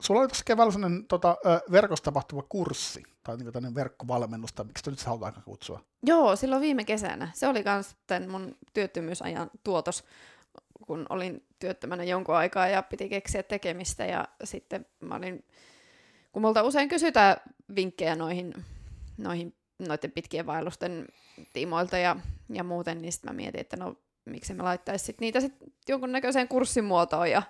Speaker 1: sulla oli tuossa keväällä sellainen tota, verkossa tapahtuva kurssi, tai niin tämmöinen verkkovalmennusta, miksi nyt halutaan kutsua?
Speaker 2: Joo, silloin viime kesänä. Se oli myös mun työttömyysajan tuotos, kun olin työttömänä jonkun aikaa ja piti keksiä tekemistä, ja sitten mä olin, kun multa usein kysytään vinkkejä noihin, noihin noiden pitkien vaellusten tiimoilta ja, ja muuten, niin sitten mä mietin, että no miksi me laittaisi sit niitä sit jonkunnäköiseen kurssimuotoon ja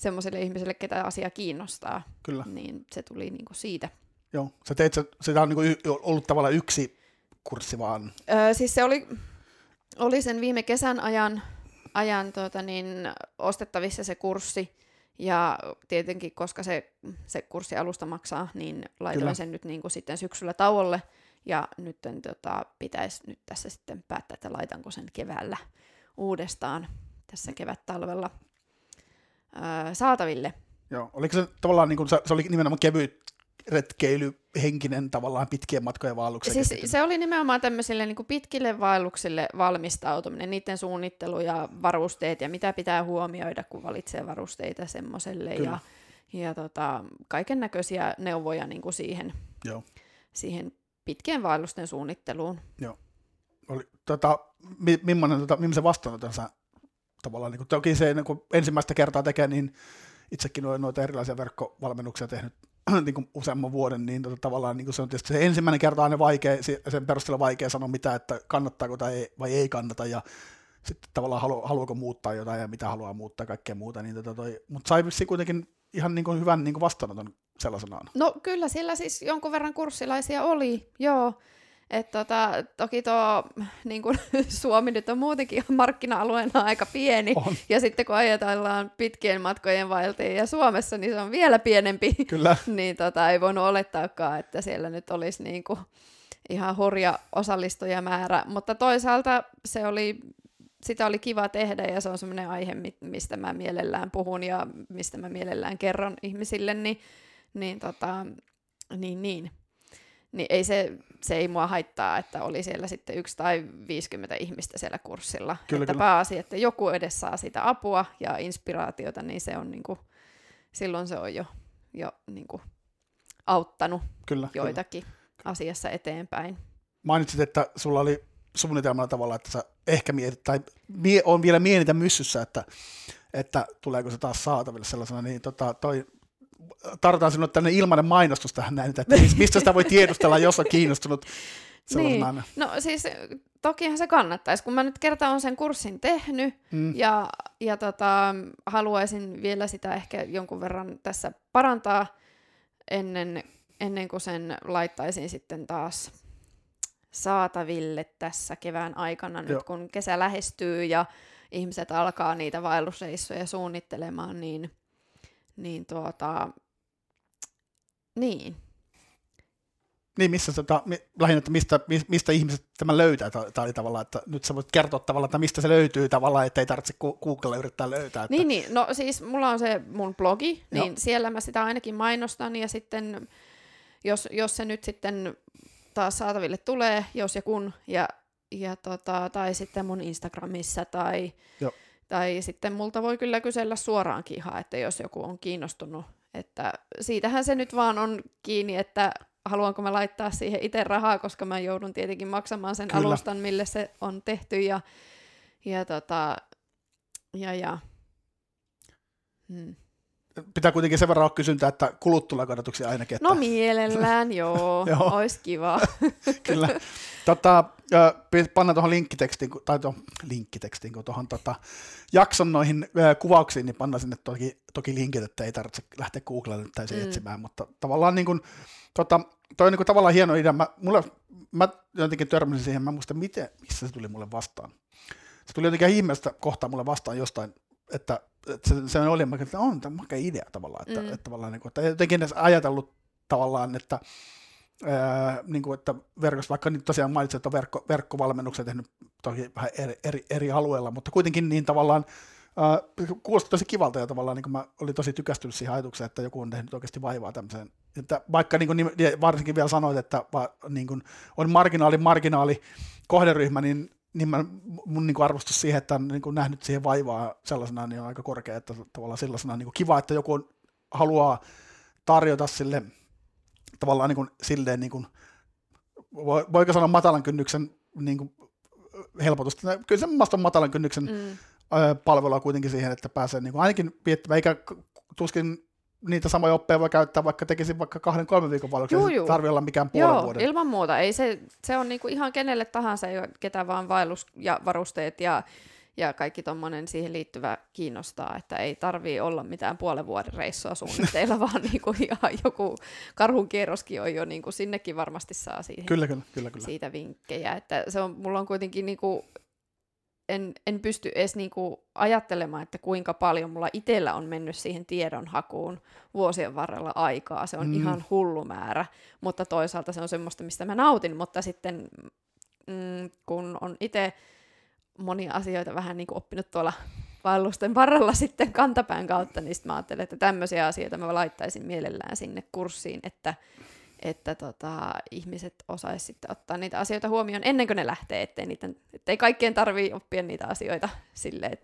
Speaker 2: semmoiselle ihmiselle, ketä asia kiinnostaa.
Speaker 1: Kyllä.
Speaker 2: Niin se tuli niinku siitä.
Speaker 1: Joo, sä teit, sitä on niinku ollut tavallaan yksi kurssi vaan.
Speaker 2: Öö, siis se oli, oli sen viime kesän ajan, ajan tuota niin, ostettavissa se kurssi, ja tietenkin, koska se, se kurssi alusta maksaa, niin laitoin Kyllä. sen nyt niin kuin sitten syksyllä tauolle, ja nyt tota, pitäisi nyt tässä sitten päättää, että laitanko sen keväällä uudestaan tässä kevät-talvella ää, saataville.
Speaker 1: Joo, oliko se tavallaan, niin kuin, se, oli nimenomaan kevyt retkeilyhenkinen tavallaan pitkien matkojen vaelluksen.
Speaker 2: Siis se oli nimenomaan tämmöisille niin pitkille vaelluksille valmistautuminen, niiden suunnittelu ja varusteet ja mitä pitää huomioida, kun valitsee varusteita semmoiselle ja, ja tota, kaiken näköisiä neuvoja niin kuin siihen, Joo. siihen pitkien vaellusten suunnitteluun.
Speaker 1: Joo. Oli, tota, mi, millainen, tota, millaisen vastaanoton sä tavallaan, niin kuin, toki se niin kuin ensimmäistä kertaa tekee, niin itsekin olen noita erilaisia verkkovalmennuksia tehnyt niin kuin useamman vuoden, niin tota, tavallaan niin kuin se on tietysti se ensimmäinen kerta aina vaikea, sen perusteella vaikea sanoa mitä, että kannattaako tai ei, vai ei kannata, ja sitten tavallaan halu, haluaako muuttaa jotain ja mitä haluaa muuttaa kaikkea muuta, niin tota toi, mutta sai kuitenkin ihan niin kuin hyvän niin kuin vastaanoton sellaisenaan.
Speaker 2: No kyllä sillä siis jonkun verran kurssilaisia oli, joo. Et tota, toki tuo niin kun, Suomi nyt on muutenkin markkina-alueena aika pieni, on. ja sitten kun ajatellaan pitkien matkojen vaeltajia Suomessa, niin se on vielä pienempi,
Speaker 1: Kyllä.
Speaker 2: niin tota, ei voinut olettaakaan, että siellä nyt olisi niin kuin ihan hurja osallistujamäärä, mutta toisaalta se oli, sitä oli kiva tehdä, ja se on semmoinen aihe, mistä mä mielellään puhun, ja mistä mä mielellään kerron ihmisille, niin, niin, tota, niin, niin niin ei se, se ei mua haittaa, että oli siellä sitten yksi tai 50 ihmistä siellä kurssilla. Kyllä, että kyllä. pääasia, että joku edes saa sitä apua ja inspiraatiota, niin se on niin kuin, silloin se on jo, jo niin kuin auttanut kyllä, joitakin kyllä. asiassa eteenpäin.
Speaker 1: Mainitsit, että sulla oli suunnitelmalla tavalla, että sä ehkä mietit, tai mie, on vielä mietitä myssyssä, että, että tuleeko se taas saataville sellaisena, niin tota, toi tarvitaan sinulle tällainen ilmainen mainostus tähän näin, että mistä sitä voi tiedustella, jos on kiinnostunut
Speaker 2: niin. No siis tokihan se kannattaisi, kun mä nyt kerta on sen kurssin tehnyt mm. ja, ja tota, haluaisin vielä sitä ehkä jonkun verran tässä parantaa ennen, ennen kuin sen laittaisin sitten taas saataville tässä kevään aikana, nyt Joo. kun kesä lähestyy ja ihmiset alkaa niitä vaellusreissuja suunnittelemaan, niin niin tuota, niin.
Speaker 1: Niin, missä tota, lähinnä, että mistä, mistä ihmiset tämän löytää, tai tavallaan, että nyt sä voit kertoa tavallaan, että mistä se löytyy tavallaan, ettei tarvitse Googlella yrittää löytää. Että...
Speaker 2: Niin, niin, no siis mulla on se mun blogi, niin Joo. siellä mä sitä ainakin mainostan, ja sitten jos, jos se nyt sitten taas saataville tulee, jos ja kun, ja, ja tota, tai sitten mun Instagramissa, tai Joo. Tai sitten multa voi kyllä kysellä suoraankin ihan, että jos joku on kiinnostunut. Että siitähän se nyt vaan on kiinni, että haluanko mä laittaa siihen itse rahaa, koska mä joudun tietenkin maksamaan sen kyllä. alustan, mille se on tehty. Ja, ja, tota, ja, ja.
Speaker 1: Hmm pitää kuitenkin sen verran olla kysyntää, että kulut tulee ainakin. Että...
Speaker 2: No mielellään, joo, joo. olisi kiva.
Speaker 1: Kyllä. Tota, pannaan tuohon linkkitekstiin, tai tuohon linkkitekstiin, kun tuohon tota, jakson noihin kuvauksiin, niin pannaan sinne toki, toki linkit, että ei tarvitse lähteä Googlelle tai mm. etsimään, mutta tavallaan niin kuin, tota, toi on niin kuin tavallaan hieno idea. Mä, mulle, mä jotenkin törmäsin siihen, mä muistan, miten, missä se tuli mulle vastaan. Se tuli jotenkin ihmeestä kohtaa mulle vastaan jostain, että että se, se oli, että on tämä makea idea tavallaan, että, mm. että, tavallaan, niin kuin, että jotenkin edes ajatellut tavallaan, että Niin kuin, että verkossa, vaikka nyt tosiaan mainitsin, että on verkko, verkkovalmennuksen tehnyt toki vähän eri, eri, eri alueella, mutta kuitenkin niin tavallaan ää, kuulosti tosi kivalta ja tavallaan niin kuin mä olin tosi tykästynyt siihen ajatukseen, että joku on tehnyt oikeasti vaivaa tämmöiseen. Että vaikka niin kuin, varsinkin vielä sanoit, että va, niin kuin, on marginaali, marginaali kohderyhmä, niin niin mä, mun niin kuin arvostus siihen, että on niin kuin nähnyt siihen vaivaa sellaisena, niin on aika korkea, että tavallaan sellaisena niin kuin kiva, että joku on, haluaa tarjota sille tavallaan niin kuin, silleen, niin kuin, voiko sanoa matalan kynnyksen niin kuin, helpotusta. Kyllä se on matalan kynnyksen mm. palvelua kuitenkin siihen, että pääsee niin kuin, ainakin viettämään, eikä tuskin niitä samoja oppeja voi käyttää, vaikka tekisin vaikka kahden, kolmen viikon vaelluksen, ei tarvitse olla mikään puolen Joo, vuoden.
Speaker 2: ilman muuta. Ei se, se on niinku ihan kenelle tahansa, ketä vaan vaellus ja varusteet ja, ja kaikki tuommoinen siihen liittyvä kiinnostaa, että ei tarvii olla mitään puolen vuoden reissua suunnitteilla, vaan niinku ihan joku karhun kierroskin on jo, niinku sinnekin varmasti saa siihen,
Speaker 1: kyllä, kyllä, kyllä, kyllä.
Speaker 2: siitä vinkkejä. Että se on, mulla on kuitenkin niinku en, en pysty edes niinku ajattelemaan, että kuinka paljon mulla itsellä on mennyt siihen tiedonhakuun vuosien varrella aikaa. Se on mm. ihan hullu määrä, mutta toisaalta se on semmoista, mistä mä nautin, mutta sitten mm, kun on itse monia asioita vähän niin kuin oppinut tuolla vaellusten varrella sitten kantapään kautta, niin mä ajattelen, että tämmöisiä asioita mä laittaisin mielellään sinne kurssiin, että, että tota, ihmiset osaisivat sitten ottaa niitä asioita huomioon ennen kuin ne lähtee, ettei, niitä, ettei kaikkien tarvii oppia niitä asioita silleen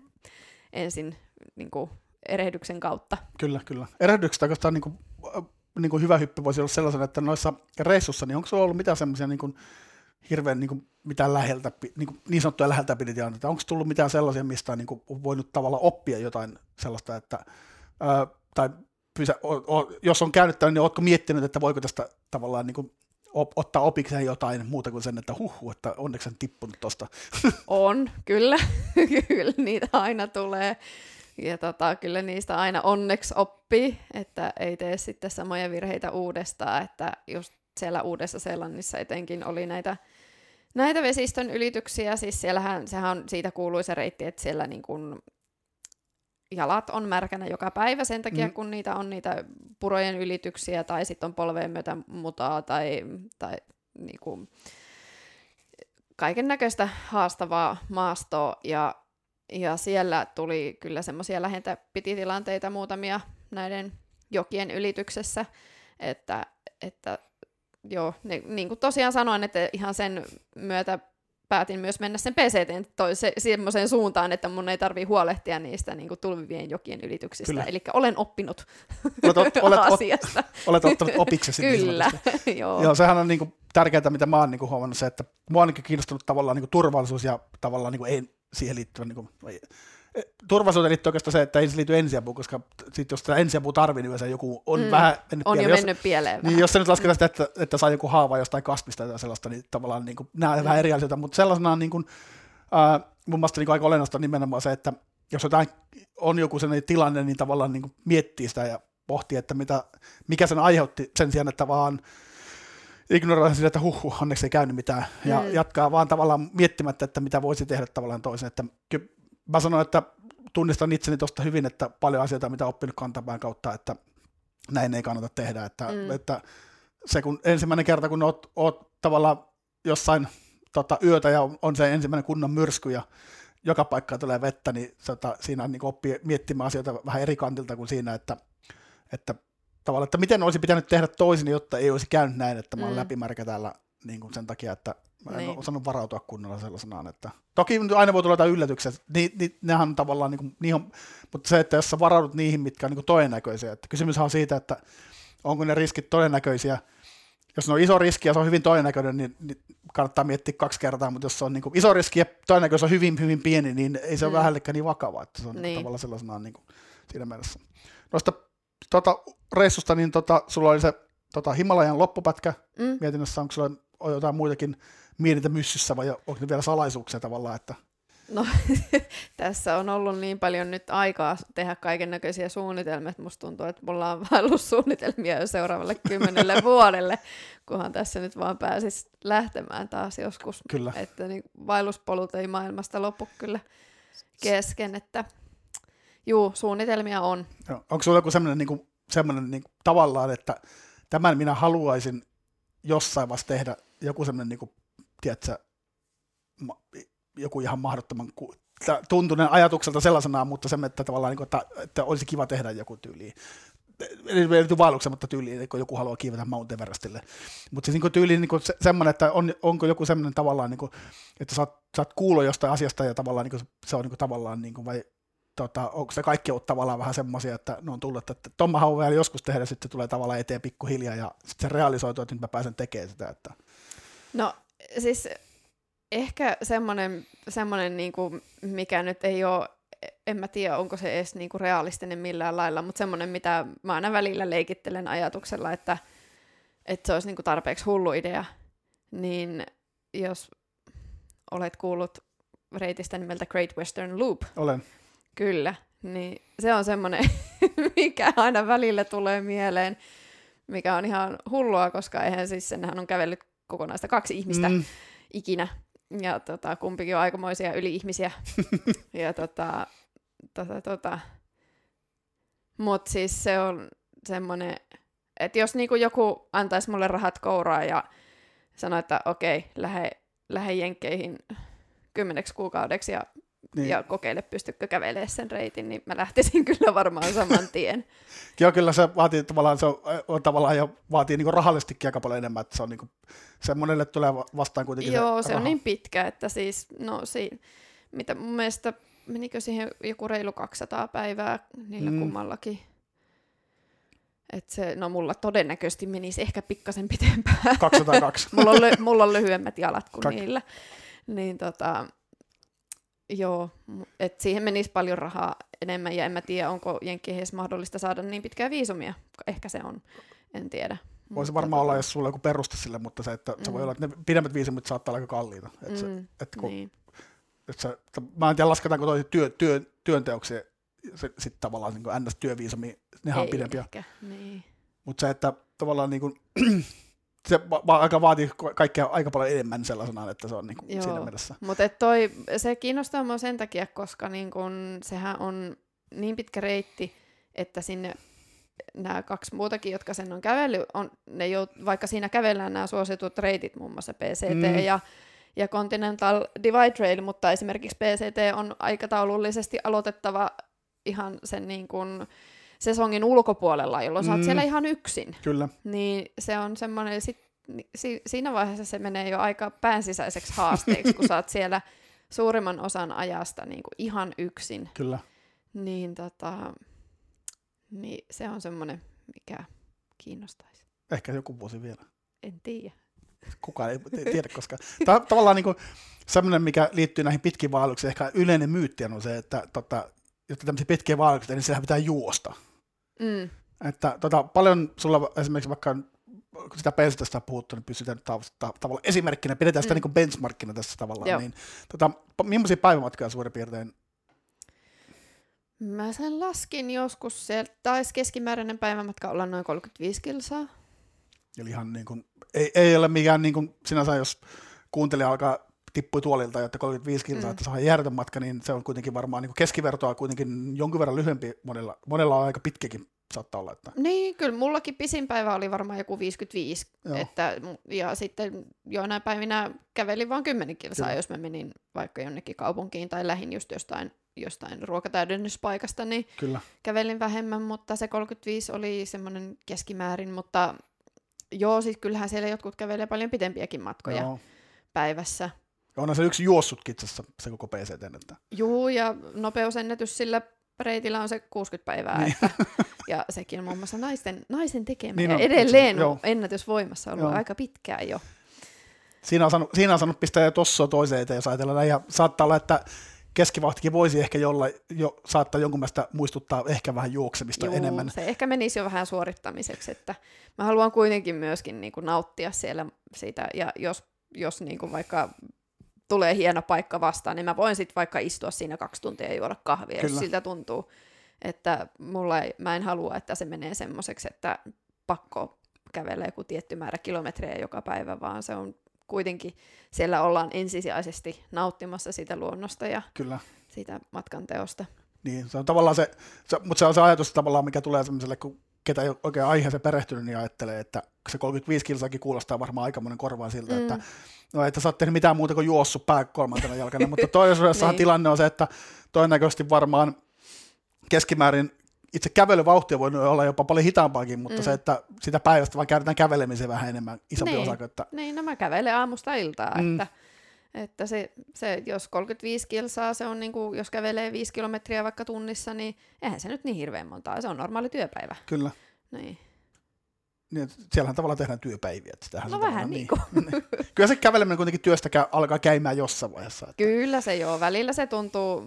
Speaker 2: ensin niin kuin erehdyksen kautta.
Speaker 1: Kyllä, kyllä. Erehdyksestä oikeastaan niin kuin, niin kuin hyvä hyppy voisi olla sellaisen, että noissa reissussa, niin onko sulla ollut mitään semmoisia niin hirveän niin kuin, mitään läheltä, niin, kuin, niin sanottuja läheltä piditilanteita. Onko tullut mitään sellaisia, mistä on, niin kuin, voinut tavalla oppia jotain sellaista, että, ää, tai pysä, o, o, jos on käynyt niin oletko miettinyt, että voiko tästä tavallaan niin kuin, op, ottaa opikseen jotain muuta kuin sen, että huhu, että onneksi en tippunut tuosta.
Speaker 2: On, kyllä. kyllä niitä aina tulee. Ja tota, kyllä niistä aina onneksi oppii, että ei tee sitten samoja virheitä uudestaan, että just siellä Uudessa Seelannissa etenkin oli näitä näitä vesistön ylityksiä, siis siellähän, sehän on siitä kuuluisa reitti, että siellä niin kuin jalat on märkänä joka päivä sen takia, mm. kun niitä on niitä purojen ylityksiä tai sitten on polveen myötä mutaa tai, tai niin kuin kaiken näköistä haastavaa maastoa ja, ja siellä tuli kyllä semmoisia lähentä pititilanteita muutamia näiden jokien ylityksessä, että, että joo, niin, niin kuin tosiaan sanoin, että ihan sen myötä päätin myös mennä sen PCT se, semmoiseen suuntaan, että mun ei tarvii huolehtia niistä niin kuin tulvivien jokien ylityksistä. Eli olen oppinut olet, olet, olet, asiasta.
Speaker 1: Olet ottanut opiksesi.
Speaker 2: Kyllä, niin
Speaker 1: joo. joo. sehän on niin kuin tärkeää, mitä mä oon niin kuin huomannut, se, että mua on niin kiinnostunut tavallaan niin kuin turvallisuus ja tavallaan niin kuin ei siihen liittyvä niin kuin, turvallisuuteen liittyy oikeastaan se, että ei se liity ensiapuun, koska sit jos sitä ensiapua tarvii, niin yleensä joku on mm. vähän mennyt
Speaker 2: On
Speaker 1: pieleen.
Speaker 2: jo mennyt pieleen
Speaker 1: Niin jos se nyt lasketaan sitä, että, että saa joku haava jostain kasvista tai sellaista, niin tavallaan niin kuin, nämä mm. vähän eri asioita, mutta sellaisena niin kuin, äh, mun mielestä niin aika olennaista on nimenomaan se, että jos jotain on joku sellainen tilanne, niin tavallaan niin kuin miettii sitä ja pohtii, että mitä, mikä sen aiheutti sen sijaan, että vaan ignoroi sitä, että huh, huh, onneksi ei käynyt mitään, ja mm. jatkaa vaan tavallaan miettimättä, että mitä voisi tehdä tavallaan toisen. Että mä sanoin, että tunnistan itseni tuosta hyvin, että paljon asioita, mitä oppinut kantapään kautta, että näin ei kannata tehdä. Että, mm. että se kun ensimmäinen kerta, kun oot, oot tavallaan jossain tota, yötä ja on se ensimmäinen kunnon myrsky ja joka paikkaan tulee vettä, niin tota, siinä niin oppii miettimään asioita vähän eri kantilta kuin siinä, että, että tavallaan, että miten olisi pitänyt tehdä toisin, jotta ei olisi käynyt näin, että mä oon mm. läpimärkä täällä niin kuin sen takia, että Mä en niin. osannut varautua kunnolla sellaisenaan. Että... Toki aina voi tulla jotain yllätyksiä, ni, ni, nehän on tavallaan, niin kuin, on, mutta se, että jos sä varaudut niihin, mitkä on niin kuin todennäköisiä, että kysymys on siitä, että onko ne riskit todennäköisiä, jos ne on iso riski ja se on hyvin todennäköinen, niin, niin kannattaa miettiä kaksi kertaa, mutta jos se on niin kuin iso riski ja todennäköisyys on hyvin, hyvin pieni, niin ei se mm. ole vähällekään niin vakava, että se on niin. tavallaan sellaisenaan niin kuin siinä mielessä. Noista tota, reissusta, niin tota, sulla oli se tota, Himalajan loppupätkä mm. mietinnössä, onko sulla jotain muitakin mietitä myssyssä vai onko ne vielä salaisuuksia tavallaan, että
Speaker 2: No, tässä on ollut niin paljon nyt aikaa tehdä kaiken näköisiä suunnitelmia, että musta tuntuu, että mulla on vaellussuunnitelmia jo seuraavalle kymmenelle vuodelle, kunhan tässä nyt vaan pääsis lähtemään taas joskus.
Speaker 1: Kyllä.
Speaker 2: Että niin vaelluspolut ei maailmasta loppu kyllä kesken, että juu, suunnitelmia on.
Speaker 1: Joo. Onko sulla joku semmoinen, niin kuin, semmoinen niin kuin, tavallaan, että tämän minä haluaisin jossain vaiheessa tehdä joku semmoinen niin kuin, tiedätkö, joku ihan mahdottoman tuntunen ajatukselta sellaisena, mutta se, että tavallaan, niin kuin, että, että olisi kiva tehdä joku tyyli. Ei liity vaelluksen, mutta tyyli, kun joku haluaa kiivetä Mount Everestille. Mutta siis niin tyyli niin se, semmoinen, että on, onko joku semmoinen tavallaan, niin kuin, että sä oot, sä oot kuullut jostain asiasta ja tavallaan niin kuin, se on niin kuin, tavallaan, niin kuin, vai tota, onko se kaikki ollut tavallaan vähän semmoisia, että ne on tullut, että Tomma haluaa vielä joskus tehdä, sitten tulee tavallaan eteen pikkuhiljaa ja sitten se realisoituu, että nyt mä pääsen tekemään sitä. Että...
Speaker 2: No siis ehkä semmoinen, semmoinen niin kuin, mikä nyt ei ole, en mä tiedä, onko se edes niin kuin realistinen millään lailla, mutta semmoinen, mitä mä aina välillä leikittelen ajatuksella, että, että se olisi niin kuin tarpeeksi hullu idea, niin jos olet kuullut reitistä nimeltä Great Western Loop.
Speaker 1: Olen.
Speaker 2: Kyllä, niin se on semmoinen, mikä aina välillä tulee mieleen, mikä on ihan hullua, koska eihän siis senhän on kävellyt kokonaista kaksi ihmistä mm. ikinä. ja tota, kumpikin on aikamoisia yli-ihmisiä. ja tota, tota, tota. Mutta siis se on semmoinen, että jos niinku joku antaisi mulle rahat kouraa ja sanoi, että okei, lähde, lähde jenkkeihin kymmeneksi kuukaudeksi ja, niin. ja kokeile, pystykö kävelemään sen reitin, niin mä lähtisin kyllä varmaan saman tien.
Speaker 1: Joo, kyllä se vaatii tavallaan, se on, on tavallaan ja vaatii niin rahallisestikin aika paljon enemmän, että se on niin kuin, se monelle tulee vastaan kuitenkin
Speaker 2: Joo,
Speaker 1: se,
Speaker 2: se on niin pitkä, että siis, no siinä, mitä mun mielestä, menikö siihen joku reilu 200 päivää niillä mm. kummallakin. Et se, no mulla todennäköisesti menisi ehkä pikkasen pitempään.
Speaker 1: 202.
Speaker 2: mulla, on ly- mulla on lyhyemmät jalat kuin Kak- niillä. Niin tota, joo, että siihen menisi paljon rahaa enemmän ja en mä tiedä, onko Jenkkeihin edes mahdollista saada niin pitkää viisumia. Ehkä se on, en tiedä.
Speaker 1: Voisi varmaan olla, jos sulla on joku peruste sille, mutta se, että mm. se voi mm. olla, että ne pidemmät viisumit saattaa olla aika kalliita. Että se, mm, että kun, niin. että se, että mä en tiedä, lasketaanko toi työ, työ, työnteoksia sitten tavallaan niin NS-työviisumi, nehän on pidempiä.
Speaker 2: niin.
Speaker 1: Mutta se, että tavallaan niin kuin, se va- aika vaatii kaikkea aika paljon enemmän sellaisena, että se on niin kuin siinä mielessä.
Speaker 2: Mutta toi, se kiinnostaa minua sen takia, koska niin kun, sehän on niin pitkä reitti, että sinne nämä kaksi muutakin, jotka sen on kävellyt, on, ne jo, vaikka siinä kävellään nämä suositut reitit, muun muassa PCT mm. ja, ja Continental Divide Trail, mutta esimerkiksi PCT on aikataulullisesti aloitettava ihan sen niin kuin sesongin ulkopuolella, jolloin mm. sä oot siellä ihan yksin.
Speaker 1: Kyllä.
Speaker 2: Niin se on semmoinen, sit, si, siinä vaiheessa se menee jo aika päänsisäiseksi haasteeksi, kun sä oot siellä suurimman osan ajasta niin kuin ihan yksin.
Speaker 1: Kyllä.
Speaker 2: Niin, tota, niin se on semmoinen, mikä kiinnostaisi.
Speaker 1: Ehkä joku vuosi vielä.
Speaker 2: En tiedä.
Speaker 1: Kukaan ei tiedä, koska ta- tavallaan niin kuin, semmoinen, mikä liittyy näihin pitkiin vaelluksiin, ehkä yleinen myytti on se, että tota, jotta tämmöisiä pitkiä vaelluksia, niin siellä pitää juosta.
Speaker 2: Mm.
Speaker 1: Että tota, paljon sulla esimerkiksi vaikka kun sitä bensaista on puhuttu, niin pystytään ta- ta- tavallaan esimerkkinä, pidetään sitä mm. niin benchmarkkina tässä tavallaan. Joo. Niin, tota, millaisia päivämatkoja suurin piirtein?
Speaker 2: Mä sen laskin joskus, se taisi keskimääräinen päivämatka olla noin 35 kilsaa.
Speaker 1: Eli ihan niin kuin, ei, ei ole mikään niin kuin, sinänsä, jos kuuntelija alkaa tippui tuolilta, jotta 35 kilsaa, mm. että saa järjetön matka, niin se on kuitenkin varmaan niin keskivertoa kuitenkin jonkin verran lyhyempi monella. Monella on aika pitkäkin saattaa olla. Että...
Speaker 2: Niin, kyllä mullakin pisin päivä oli varmaan joku 55, että, ja sitten joinain päivinä kävelin vain 10 kilsaa, kyllä. jos mä menin vaikka jonnekin kaupunkiin tai lähin just jostain, jostain ruokatäydennyspaikasta, niin
Speaker 1: kyllä.
Speaker 2: kävelin vähemmän, mutta se 35 oli semmoinen keskimäärin, mutta joo, siis kyllähän siellä jotkut kävelee paljon pitempiäkin matkoja joo. päivässä.
Speaker 1: Ja onhan se yksi juossut itse se koko PCT.
Speaker 2: Juu, ja nopeusennätys sillä reitillä on se 60 päivää, niin. että, ja sekin on muun muassa naisten, naisen tekemä. Niin ja on, edelleen on ennätys voimassa ollut joo. aika pitkään jo.
Speaker 1: Siinä on saanut, siinä on saanut pistää jo tossa toiseen eteen, jos ajatellaan ja saattaa olla, että keskivahtikin voisi ehkä jolla, jo, saattaa jonkun mielestä muistuttaa ehkä vähän juoksemista
Speaker 2: Juu,
Speaker 1: enemmän.
Speaker 2: se ehkä menisi jo vähän suorittamiseksi, että mä haluan kuitenkin myöskin niin kuin nauttia siellä siitä, ja jos, jos niin kuin vaikka tulee hieno paikka vastaan, niin mä voin sitten vaikka istua siinä kaksi tuntia ja juoda kahvia, Kyllä. jos siltä tuntuu. Että mulla ei, mä en halua, että se menee semmoiseksi, että pakko kävellä joku tietty määrä kilometrejä joka päivä, vaan se on kuitenkin, siellä ollaan ensisijaisesti nauttimassa siitä luonnosta ja
Speaker 1: Kyllä.
Speaker 2: siitä matkan teosta.
Speaker 1: Niin, se on tavallaan se, se mutta se on se ajatus tavallaan, mikä tulee semmoiselle, kun ketä ei ole oikein aiheeseen perehtynyt, niin ajattelee, että se 35 kilsaakin kuulostaa varmaan aika monen korvaan siltä, mm. että no että sä oot tehnyt mitään muuta kuin juossut pää kolmantena jalkana, mutta todellisuudessahan niin. tilanne on se, että todennäköisesti varmaan keskimäärin itse kävelyvauhti voi olla jopa paljon hitaampaakin, mutta mm. se, että sitä päivästä vaan käytetään kävelemiseen vähän enemmän isompi
Speaker 2: niin.
Speaker 1: osa. Että...
Speaker 2: Niin, no mä kävelen aamusta iltaa, mm. että, että se, se, jos 35 kilsaa, se on niin kuin, jos kävelee 5 kilometriä vaikka tunnissa, niin eihän se nyt niin hirveän montaa, se on normaali työpäivä.
Speaker 1: Kyllä.
Speaker 2: Niin
Speaker 1: niin, siellähän tavallaan tehdään työpäiviä.
Speaker 2: Sitähän no vähän niin
Speaker 1: kuin. Niin. Kyllä se käveleminen kuitenkin työstä käy, alkaa käymään jossain vaiheessa.
Speaker 2: Että... Kyllä se joo, välillä se tuntuu,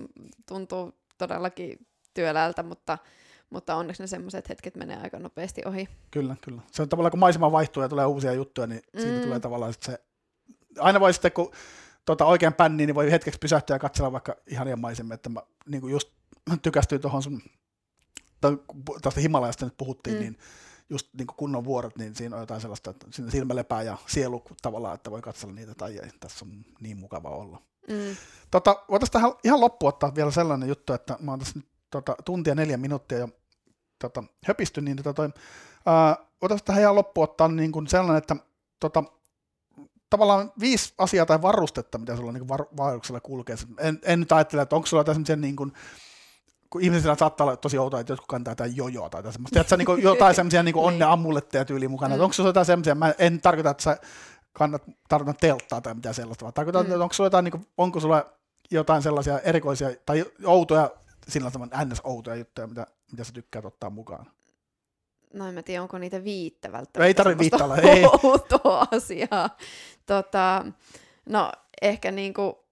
Speaker 2: tuntuu todellakin työläältä, mutta, mutta onneksi ne semmoiset hetket menee aika nopeasti ohi.
Speaker 1: Kyllä, kyllä. Se on tavallaan, kun maisema vaihtuu ja tulee uusia juttuja, niin mm. siitä tulee tavallaan se, aina voi sitten, kun tota, oikein pänniin, niin voi hetkeksi pysähtyä ja katsella vaikka ihania maisemia, että mä niin kuin just tykästyin tuohon sun, tuosta Himalajasta nyt puhuttiin, mm. niin just niin kuin kunnon vuorot, niin siinä on jotain sellaista, että siinä silmä lepää ja sielu tavallaan, että voi katsella niitä, tai ei, tässä on niin mukava olla.
Speaker 2: Mm.
Speaker 1: Tota, voitaisiin tähän ihan loppu ottaa vielä sellainen juttu, että mä oon tässä nyt tota, tuntia neljä minuuttia jo tota, höpisty, niin tota, toi, ää, voitaisiin tähän ihan loppu ottaa niin kuin sellainen, että tota, tavallaan viisi asiaa tai varustetta, mitä sulla niin var- kulkee. En, en nyt ajattele, että onko sulla jotain niin kuin, kun ihmisillä saattaa olla tosi outoa, että jotkut kantaa jotain jojoa tai semmoista. Tiedätkö, niin kuin jotain semmoisia niin onne amulletteja tyyliin mukana. Mm. Onko sulla jotain semmoisia, mä en tarkoita, että sä kannat, tarkoitan telttaa tai mitään sellaista, vaan tarkoitan, mm. että onko sulla jotain, niin kuin, onko sulla jotain sellaisia erikoisia tai outoja, sillä tavalla ns-outoja juttuja, mitä, mitä sä tykkäät ottaa mukaan?
Speaker 2: No en mä tiedä, onko niitä viittä
Speaker 1: välttämättä. Ei tarvitse viittä olla,
Speaker 2: ei. Outoa asiaa. Tota, no ehkä niinku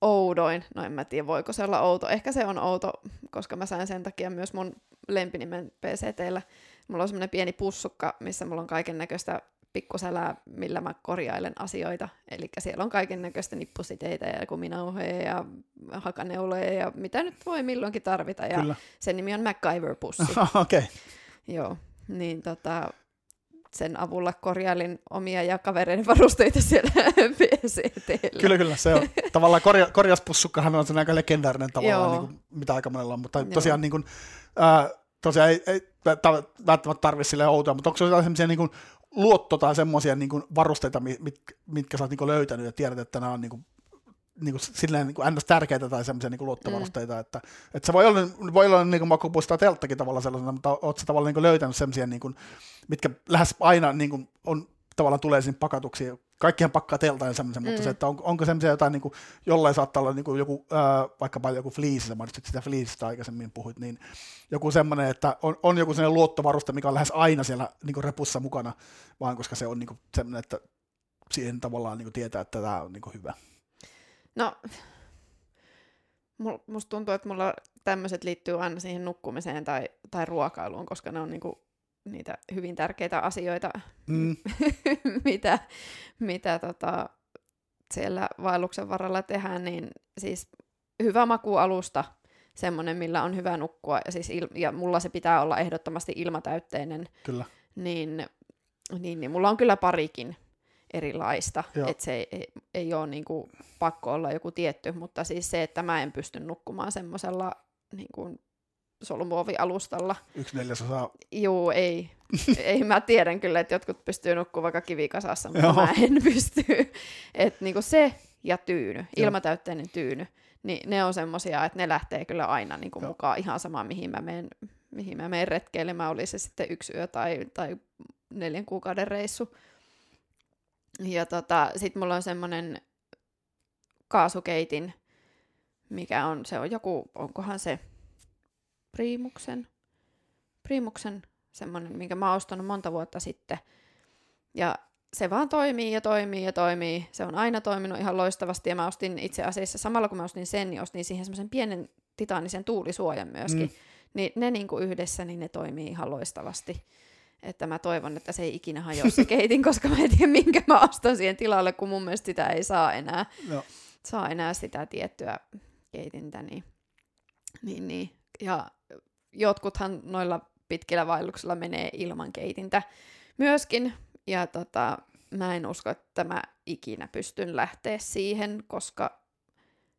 Speaker 2: oudoin, no en mä tiedä voiko se olla outo, ehkä se on outo, koska mä sain sen takia myös mun lempinimen PCTllä. Mulla on semmoinen pieni pussukka, missä mulla on kaiken näköistä pikkusälää, millä mä korjailen asioita. Eli siellä on kaiken näköistä nippusiteitä ja kuminauheja ja hakaneuleja ja mitä nyt voi milloinkin tarvita. Ja Kyllä. sen nimi on MacGyver-pussi.
Speaker 1: Okei. Okay.
Speaker 2: Joo, niin tota, sen avulla korjailin omia ja kavereiden varusteita siellä PCTllä.
Speaker 1: Kyllä, kyllä. Se on. Tavallaan korja, korjaspussukkahan on sen aika legendaarinen tavallaan, niin kuin, mitä aika monella on. Mutta tosiaan, niin kuin, ää, tosiaan ei, ei välttämättä tarvitse sille outoa, mutta onko se jotain sellaisia niin luotto tai semmoisia niin varusteita, mit, mitkä sä oot niin löytänyt ja tiedät, että nämä on niin kuin, niin kuin, silleen niin kuin ns. tärkeitä tai semmoisia niin luottovarusteita, mm. että, että se voi olla, voi olla niin makupuista telttakin tavallaan sellaisena, mutta oot sä tavallaan niin löytänyt semmoisia, niin kuin, mitkä lähes aina niin kuin, on, tavallaan tulee sinne pakatuksi kaikkihan pakkaa teltaan semmoisen, mm. mutta se, että on, onko semmoisia jotain, niin kuin, jollain saattaa olla niin kuin joku, ää, vaikkapa joku fleece, sä mainitsit sitä fleecestä aikaisemmin puhuit, niin joku semmoinen, että on, on joku sellainen luottovaruste, mikä on lähes aina siellä niin kuin repussa mukana, vaan koska se on niin kuin semmoinen, että siihen tavallaan niin kuin tietää, että tämä on niin kuin hyvä.
Speaker 2: No, musta tuntuu, että mulla tämmöiset liittyy aina siihen nukkumiseen tai, tai ruokailuun, koska ne on niinku niitä hyvin tärkeitä asioita, mm. mitä, mitä tota, siellä vaelluksen varrella tehdään, niin siis hyvä makualusta, semmoinen, millä on hyvä nukkua, ja, siis il- ja mulla se pitää olla ehdottomasti ilmatäytteinen,
Speaker 1: kyllä.
Speaker 2: Niin, niin, niin mulla on kyllä parikin erilaista, että se ei, ei, ei ole niinku pakko olla joku tietty, mutta siis se, että mä en pysty nukkumaan semmoisella niin solumuovialustalla.
Speaker 1: Yksi neljäsosa.
Speaker 2: Joo, ei. ei, mä tiedän kyllä, että jotkut pystyy nukkumaan vaikka kivikasassa, mutta Joo. mä en pysty. että niinku se ja tyyny, ilmatäytteinen tyyny, niin ne on semmosia, että ne lähtee kyllä aina niinku mukaan ihan sama, mihin mä menen, mihin mä menen retkeilemään, oli se sitten yksi yö tai, tai neljän kuukauden reissu. Ja tota, sit mulla on semmonen kaasukeitin, mikä on, se on joku, onkohan se Primuksen, Primuksen semmoinen, minkä mä oon ostanut monta vuotta sitten. Ja se vaan toimii ja toimii ja toimii. Se on aina toiminut ihan loistavasti ja mä ostin itse asiassa, samalla kun mä ostin sen, niin ostin siihen semmoisen pienen titaanisen tuulisuojan myöskin. Mm. Niin ne niin kuin yhdessä, niin ne toimii ihan loistavasti. Että mä toivon, että se ei ikinä hajoa se keitin, koska mä en tiedä, minkä mä ostan siihen tilalle, kun mun mielestä sitä ei saa enää, no. saa enää sitä tiettyä keitintä. Niin, niin, niin. Ja jotkuthan noilla pitkillä vaelluksilla menee ilman keitintä myöskin. Ja tota, mä en usko, että mä ikinä pystyn lähteä siihen, koska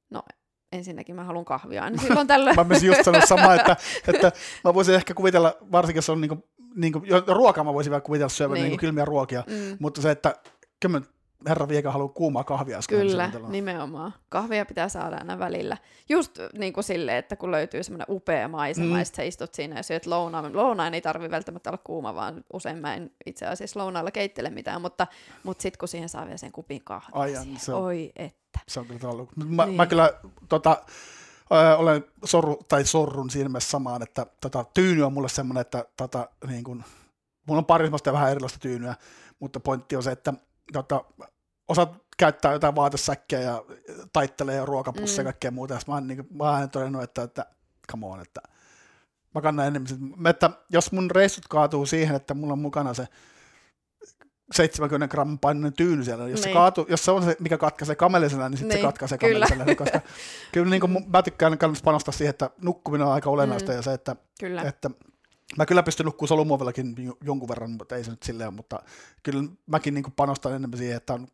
Speaker 2: no ensinnäkin mä haluan kahvia aina silloin tällöin.
Speaker 1: mä menisin just sanoa sama, että, että mä voisin ehkä kuvitella, varsinkin jos on niinku, niinku, ruokaa mä voisin vielä kuvitella syövän niin. niinku kylmiä ruokia, mm. mutta se, että kyllä herra vieka haluaa kuumaa kahvia.
Speaker 2: Kyllä, nimenomaan. Kahvia pitää saada aina välillä. Just niin kuin silleen, että kun löytyy semmoinen upea maisema, mm. ja sä istut siinä ja syöt lounaan. Lounaan ei tarvi välttämättä olla kuuma, vaan usein mä en itse asiassa lounaalla keittele mitään, mutta, mutta sitten kun siihen saa vielä sen kupin kahvia, Ai, siihen, se on, oi että.
Speaker 1: Se on kyllä ollut. Mä, niin. mä kyllä tota, ö, olen sorru, tai sorrun siinä mielessä samaan, että tota, tyyny on mulle semmoinen, että tota, niin kun, mulla on pari vähän erilaista tyynyä, mutta pointti on se, että tota, osaat käyttää jotain vaatesäkkiä ja taittelee ja ruokapusseja mm. ja kaikkea muuta. Ja mä oon, niin, mä oon todennut, että, että come on, että mä kannan enemmän. Että jos mun reissut kaatuu siihen, että mulla on mukana se 70 gramman painoinen tyyny siellä. Jos, niin. se, kaatu, jos se on se, mikä katkaisee kamelisena, niin sitten niin. se katkaisee kamelisena. Koska kyllä niin kuin, mä tykkään panostaa siihen, että nukkuminen on aika olennaista mm. ja se, että, Kyllä. että Mä kyllä pystyn nukkuu solumuovillakin jonkun verran, mutta ei se nyt silleen, mutta kyllä mäkin niin panostan enemmän siihen, että on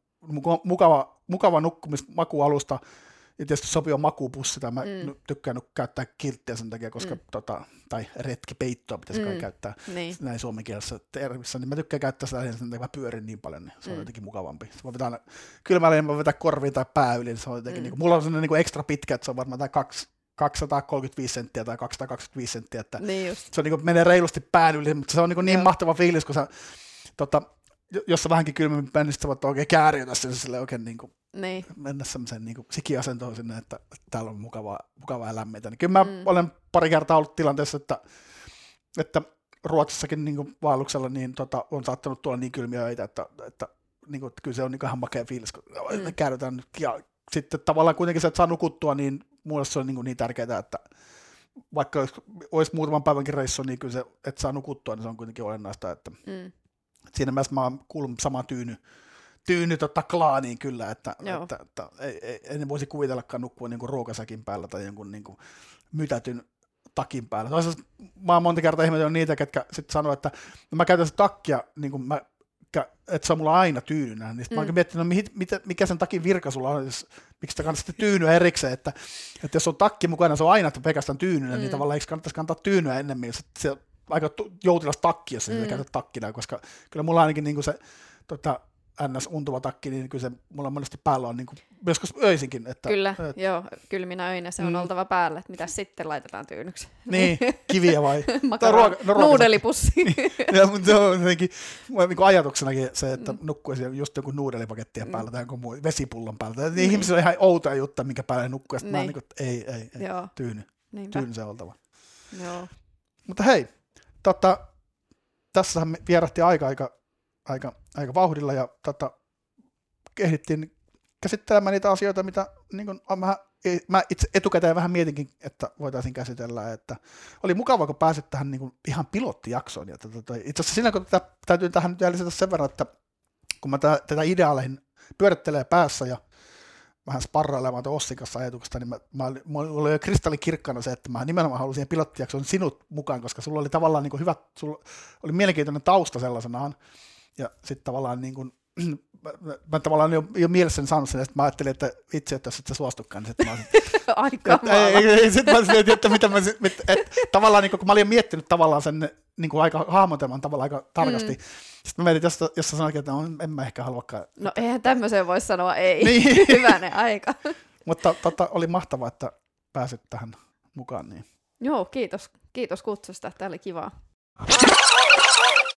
Speaker 1: mukava, mukava nukkumismakualusta, ja tietysti sopiva makuupussi, tai mä mm. tykkään käyttää kilttiä sen takia, koska, mm. tota, tai retkipeittoa pitäisi mm. käyttää niin. näin suomenkielessä termissä, niin mä tykkään käyttää sitä sen takia, mä pyörin niin paljon, niin se on mm. jotenkin mukavampi. Se voi vetää, kylmällä niin mä vetää korviin tai pää yli, niin se on jotenkin, mm. niin kuin, mulla on sellainen niin ekstra pitkä, että se on varmaan tai kaksi 235 senttiä tai 225 senttiä, että
Speaker 2: niin
Speaker 1: se on, niin kuin, menee reilusti pään yli, mutta se on niin, niin mahtava fiilis, kun sä, tota, jos sä vähänkin kylmemmin niin sä voit oikein kääriötä sen sille oikein niin kuin, niin. mennä semmoiseen niin sikiasentoon sinne, että, täällä on mukavaa, mukavaa ja lämmintä. Niin kyllä mä mm. olen pari kertaa ollut tilanteessa, että, että Ruotsissakin niin kuin vaelluksella niin, tota, on saattanut tulla niin kylmiä öitä, että, että, niin kuin, että kyllä se on niin ihan makea fiilis, kun mm. käärytään. Ja sitten tavallaan kuitenkin se, että saa nukuttua, niin mulle se on niin, niin tärkeää, että vaikka olisi, olisi muutaman päivänkin reissu, niin kyllä se, että saa nukuttua, niin se on kuitenkin olennaista, että mm. Siinä mielessä mä kuulun samaan tyyny, tyyny tota klaaniin kyllä, että, että, että ei, ei, en voisi kuvitellakaan nukkua niin kuin ruokasäkin päällä tai jonkun niin kuin mytätyn takin päällä. Toisaalta mä oon monta kertaa ihmetellyt niitä, ketkä sitten sanoo, että no mä käytän sitä takkia, niin kuin mä että se on mulla aina tyynynä. Niin mm. mä oon miettinyt, no, mitä, mikä sen takin virka sulla on, jos, miksi sitä kannattaa tyynyä erikseen, että, että jos on takki mukana, se on aina pelkästään tyynynä, niin mm. niin tavallaan eikö kannattaisi kantaa tyynyä ennemmin, se, se aika joutilas takki, jos mm. käytät takkina, koska kyllä mulla ainakin niin kuin se tota, ns. untuva takki, niin kyllä se mulla monesti päällä on niin kuin, joskus öisinkin. Että,
Speaker 2: kyllä, et, joo, kylminä öinä se on mm. oltava päällä, että mitä sitten laitetaan tyynyksi.
Speaker 1: Niin, kiviä vai?
Speaker 2: ruoka, no, Nuudelipussi.
Speaker 1: niin, ja, mutta se on jotenkin, niin ajatuksenakin se, että mm. nukkuisi just joku nuudelipakettia päällä mm. tai jonkun muu vesipullon päällä. Niin, niin. ihmisillä on ihan outoja juttuja, minkä päälle nukkuu, ja niin. mä niin kuin, ei, ei, ei, joo. tyyny. Niinpä. Tyyny se oltava.
Speaker 2: Joo.
Speaker 1: Mutta hei, tota, tässähän vierähti aika, aika, aika, aika vauhdilla ja tota, ehdittiin käsittelemään niitä asioita, mitä niin kuin, mä, mä itse etukäteen vähän mietinkin, että voitaisiin käsitellä, että oli mukava, kun pääsit tähän niin kuin, ihan pilottijaksoon. Ja tota, itse asiassa siinä, kun tätä, täytyy tähän nyt lisätä sen verran, että kun mä tätä, tätä ideaaleihin pyörittelee päässä ja vähän sparrailemaan tuon Ossin kanssa ajatuksesta, niin mä, mä, mä oli jo kristallikirkkana se, että mä nimenomaan halusin siihen pilottijaksoon sinut mukaan, koska sulla oli tavallaan niin kuin hyvä, sulla oli mielenkiintoinen tausta sellaisenaan, ja sitten tavallaan niin kuin, mä, mä tavallaan jo, jo mielessäni saanut sen, että mä ajattelin, että itse, että jos et sä suostukaan, niin sitten mä olisin,
Speaker 2: Aika
Speaker 1: ei, ei, ei, sit mä olisin, että mitä mä, että, että, tavallaan niin kun mä olin miettinyt tavallaan sen niin kuin aika hahmotelman tavallaan aika tarkasti. Mm. Sitten mä mietin, jos, jos sä sanoit, että no, en mä ehkä haluakaan.
Speaker 2: No eihän tämmöiseen voi sanoa ei. Niin. Hyvänen aika.
Speaker 1: Mutta tota, oli mahtavaa, että pääsit tähän mukaan. Niin.
Speaker 2: Joo, kiitos. Kiitos kutsusta. Tämä oli kivaa.